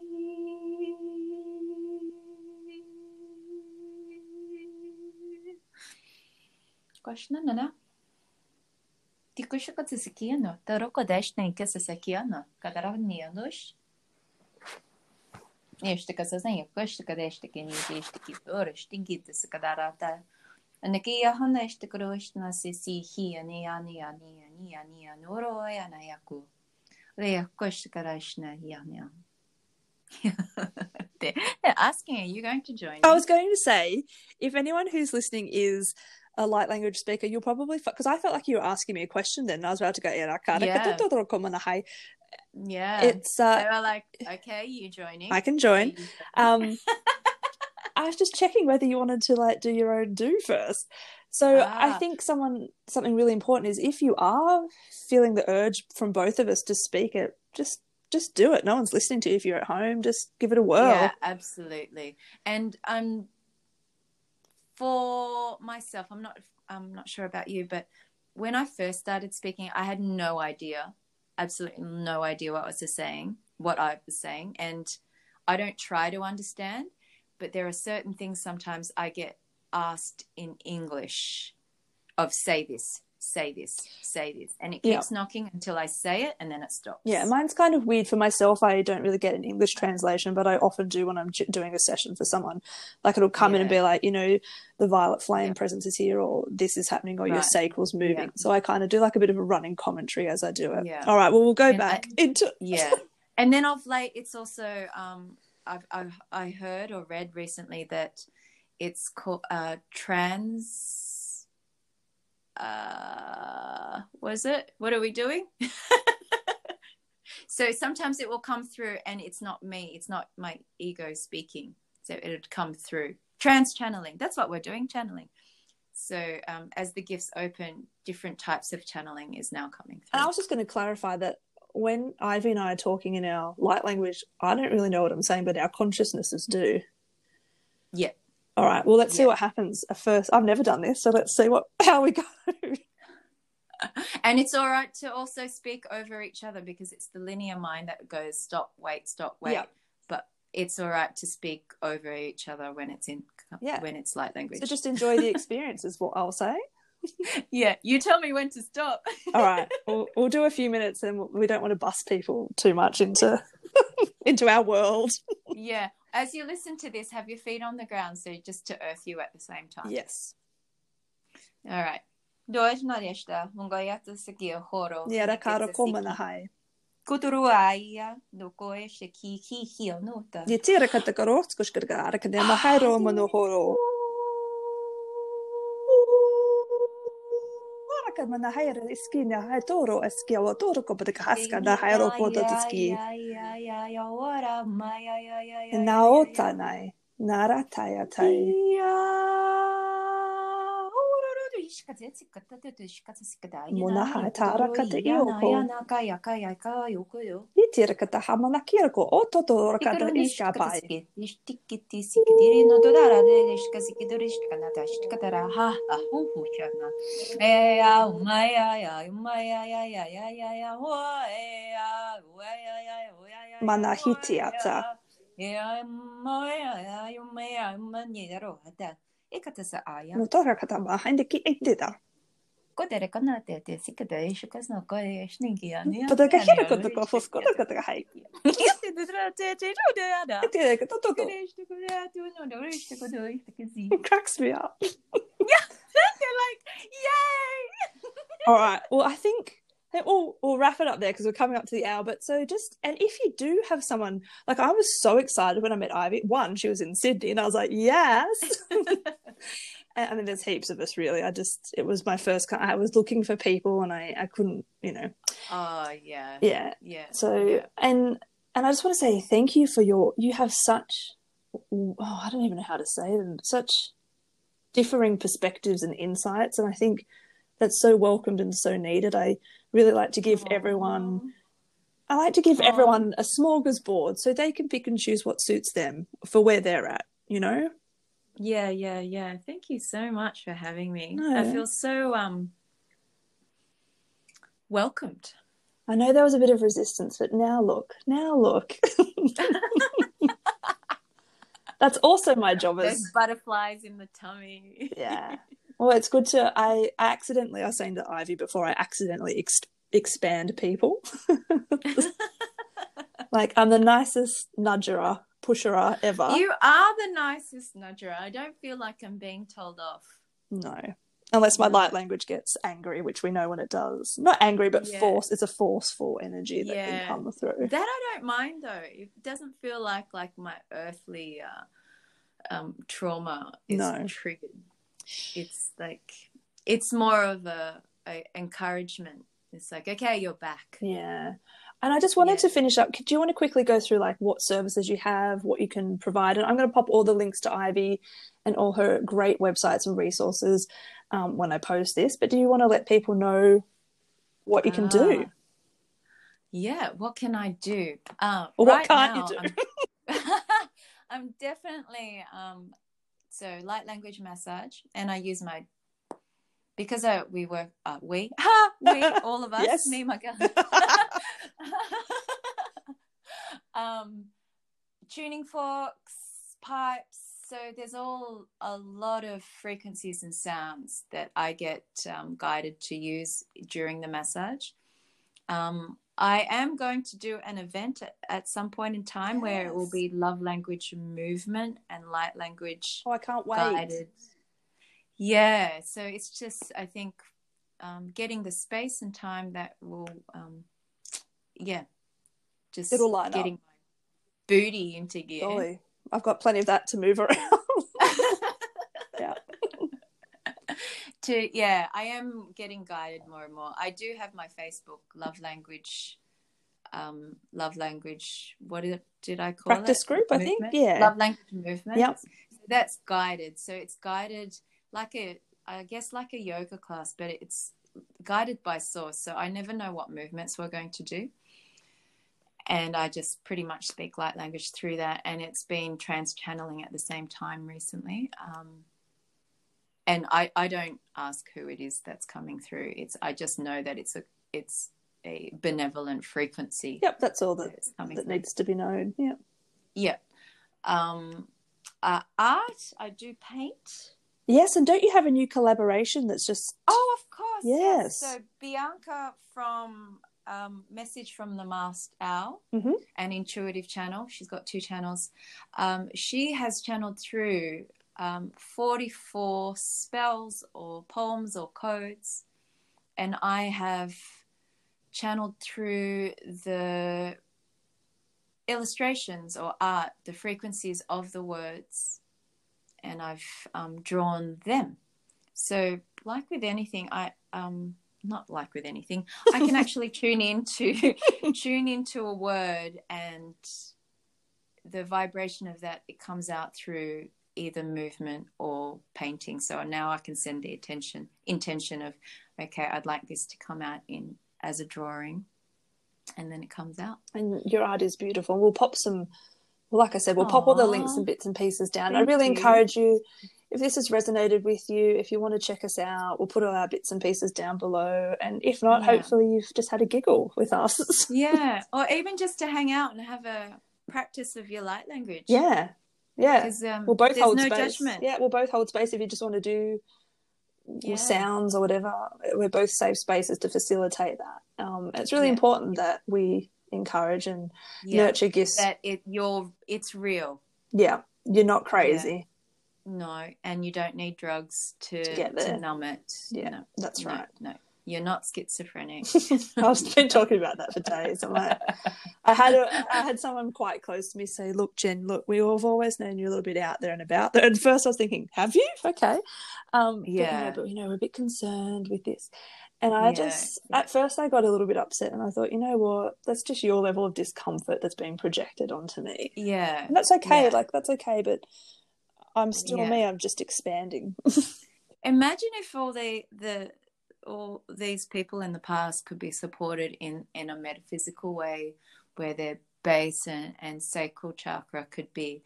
こしななな。てこしかつせきやの、たろこだしなにかさせきやの、かたらにやのし。I was going to say, if anyone who's listening is a light language speaker, you'll probably because I felt like you were asking me a question then. I was about to go, yeah, I can't. Yeah. Yeah. It's uh, they were like, okay, you joining? I can join. Um, I was just checking whether you wanted to like do your own do first. So I Ah. think someone something really important is if you are feeling the urge from both of us to speak it, just just do it. No one's listening to you if you're at home. Just give it a whirl. Yeah, absolutely. And um, for myself, I'm not I'm not sure about you, but when I first started speaking, I had no idea, absolutely no idea what I was saying, what I was saying, and I don't try to understand. But there are certain things sometimes I get asked in English of say this, say this, say this, and it Yeah. keeps knocking until I say it, and then it stops. Yeah, mine's kind of weird for myself. I don't really get an English translation, but I often do when I'm doing a session for someone. Like it'll come in and be like, you know, the violet flame Yeah. presence is here, or this is happening, or your sacral's moving. Yeah. So I kind of do like a bit of a running commentary as I do it. Yeah. All right, well, we'll go And back I- into. yeah and then of late it's also um i've, I've i heard or read recently that it's called uh trans uh was it? What are we doing? So sometimes it will come through and it's not me it's not my ego speaking. So it'll come through. Trans channeling that's what we're doing channeling. So um, as the gifts open different types of channeling is now coming And I was just going to clarify that when Ivy and I are talking in our light language, I don't really know what I'm saying, but our consciousnesses do. Yeah. All right. Well, let's see Yeah. what happens. First, I've never done this, so let's see what how we go. And it's all right to also speak over each other because it's the linear mind that goes stop, wait, stop, wait. Yeah. But it's all right to speak over each other when it's in Yeah. when it's light language. so just enjoy the experience, is what I'll say. yeah, you tell me when to stop. All right, we'll, we'll do a few minutes, and we don't want to bust people too much into into our world. yeah. As you listen to this, have your feet on the ground so just to earth you at the same time. Yes. All right. Dois na desta, hungoyata seki horo. Niera karo komana hai. Kuturuaia, no koe sheki hi hi nota. Ni tira kata karo, skushkirga, ara kane mahairo manohoro. Ara ka mana haira iski na hai toro eski awa toro ko pada kahaska na hairo Monaha taaraka te ioko. Ia nā kai a kai a kai o koe I tira ka taha mana ki a ko o toto raka ta isha pai. Ishtiki ti siki tiri no dodara de ishka siki dori ishka nata ishka tara ha ha hu hu chana. E a umai a ya umai a ya ya ya ya ya hoa e a ua ya ya ya ya ya. Mana hiti ata. E a umai a ya umai a umani daro hata. No tora kata maha indiki eitida. Kodere kana te te sikada ishu kasno koe shningi ani. Pada ka hira kata ko fosko da kata hai. Te te te te te ada. Tira kata toto. It cracks me up. They're like, yay! All right. Well, I think we'll, we'll wrap it up there because we're coming up to the hour. But so just, and if you do have someone, like I was so excited when I met Ivy. One, she was in Sydney, and I was like, yes. and I mean, there's heaps of us, really. I just, it was my first, I was looking for people and I, I couldn't, you know, Oh yeah, yeah. yeah. So, yeah. and, and I just want to say thank you for your, you have such, oh, I don't even know how to say them, such differing perspectives and insights. And I think that's so welcomed and so needed. I really like to give everyone, I like to give Aw. everyone a smorgasbord so they can pick and choose what suits them for where they're at, you know? Yeah, yeah, yeah. Thank you so much for having me. No. I feel so um welcomed. I know there was a bit of resistance, but now look, now look. That's also my job as There's butterflies in the tummy. yeah. Well, it's good to. I accidentally, I was saying to Ivy before, I accidentally ex- expand people. like, I'm the nicest nudgerer, pusherer ever. You are the nicest nudger. I don't feel like I'm being told off. No. Unless my light language gets angry, which we know when it does. Not angry, but Yeah. force. It's a forceful energy that Yeah. can come through. That I don't mind though. It doesn't feel like like my earthly uh, um, trauma is No. triggered. It's like it's more of a, a encouragement. It's like okay, you're back. Yeah. And I just wanted Yeah. to finish up. Do you want to quickly go through like what services you have, what you can provide? And I'm going to pop all the links to Ivy and all her great websites and resources um, when I post this. But do you want to let people know what you can do? Ah. Yeah, what can I do? Uh, what right can't now, you do? I'm, I'm definitely um, so light language massage, and I use my because I, we work uh, we ha we all of us Yes. me my girl um, tuning forks, pipes. So there's all a lot of frequencies and sounds that I get um, guided to use during the massage. Um, I am going to do an event at, at some point in time where it will be love language movement and light language Oh, I can't wait. guided. Yeah, so it's just I think um, getting the space and time that will, um, yeah, just It'll up. getting my booty into gear. Golly, I've got plenty of that to move around. yeah. To yeah, I am getting guided more and more. I do have my Facebook love language, um, love language. What did did I call it? Practice it? group, I think. Yeah. love language movement. Yep. So that's guided. So it's guided like a, I guess like a yoga class, but it's guided by source. So I never know what movements we're going to do. And I just pretty much speak light language through that. And it's been trans channeling at the same time recently. Um, and I, I don't ask who it is that's coming through. It's I just know that it's a it's a benevolent frequency Yep, that's all that, coming that needs to be known. Yeah. Yeah. Um, uh, art, I do paint. Yes, and don't you have a new collaboration that's just Oh, of course. Yes. So Bianca from um, Message from the Masked Owl Mhm. and Intuitive Channel, she's got two channels. Um, she has channeled through um, 44 spells or poems or codes, and I have channeled through the illustrations or art, the frequencies of the words, and I've um, drawn them. So, like with anything, I um not like with anything, I can actually tune into tune into a word and the vibration of that it comes out through either movement or painting. So now I can send the attention intention of okay, I'd like this to come out in as a drawing and then it comes out. and your art is beautiful. We'll pop some well, like I said, we'll pop all the links and bits and pieces down. I really you. encourage you if this has resonated with you, if you want to check us out, we'll put all our bits and pieces down below. And if not, Yeah. hopefully you've just had a giggle with us. Yeah, or even just to hang out and have a practice of your light language. yeah. Yeah. um, We'll both hold no space. judgment. Yeah, we'll both hold space if you just want to do Yeah. sounds or whatever. We're both safe spaces to facilitate that. Um, it's really Yeah. important that we encourage and Yeah, nurture gifts. that it you're it's real. yeah, you're not crazy. No, and you don't need drugs to To get to numb it. Yeah, no, That's no, right. No, you're not schizophrenic. I've been talking about that for days. I'm like, I had a, I had someone quite close to me say, "Look, Jen, look, we have always known you're a little bit out there and about there." And first, I was thinking, "Have you? Okay." Um, but, Yeah. but you know, we're a bit concerned with this, and I Yeah, just yeah. at first I got a little bit upset, and I thought, you know what? That's just your level of discomfort that's being projected onto me, yeah, and that's okay. Yeah. Like that's okay, but I'm still me. I'm just expanding. imagine if all the the all these people in the past could be supported in in a metaphysical way where their base and, and sacral chakra could be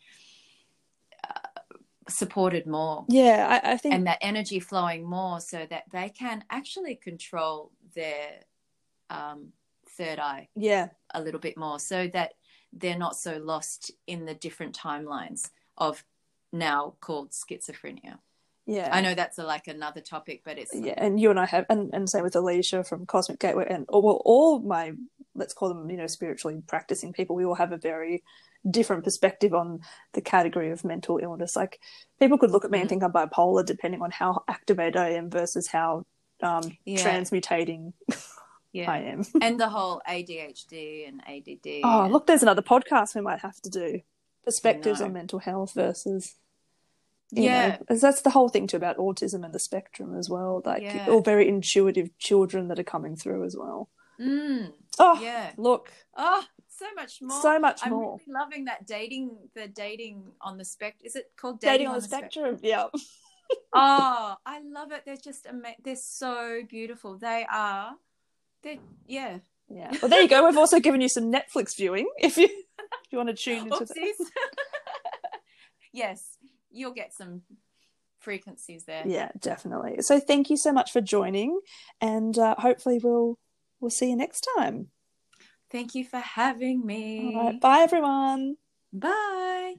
uh, supported more. Yeah, I, I think and that energy flowing more so that they can actually control their um, third eye yeah, a little bit more so that they're not so lost in the different timelines of now called schizophrenia Yeah. I know that's a, like another topic, but it's yeah, and you and I have, and, and same with Alicia from Cosmic Gateway, and all, well, all my let's call them, you know, spiritually practicing people. We all have a very different perspective on the category of mental illness. Like people could look at me and Mm. think I'm bipolar, depending on how activated I am versus how um, Yeah. transmutating yeah, I am. and the whole ADHD and ADD. Oh, and- look, there's another podcast we might have to do. Perspectives on mental health versus. Yeah. know, that's the whole thing too about autism and the spectrum as well. Like Yeah. all very intuitive children that are coming through as well. Mm, Oh, yeah. look, Oh, so much more. so much I'm more. really loving that dating. The dating on the spec. Is it called Dating, on the spectrum. Yeah. oh, I love it. They're just ama- they're so beautiful. They are. They yeah. Yeah. Well, there you go. We've also given you some Netflix viewing if you if you want to tune into that. Yes, you'll get some frequencies there. Yeah, definitely. So thank you so much for joining, and uh, hopefully we'll we'll see you next time. Thank you for having me. All right. Bye, everyone. Bye.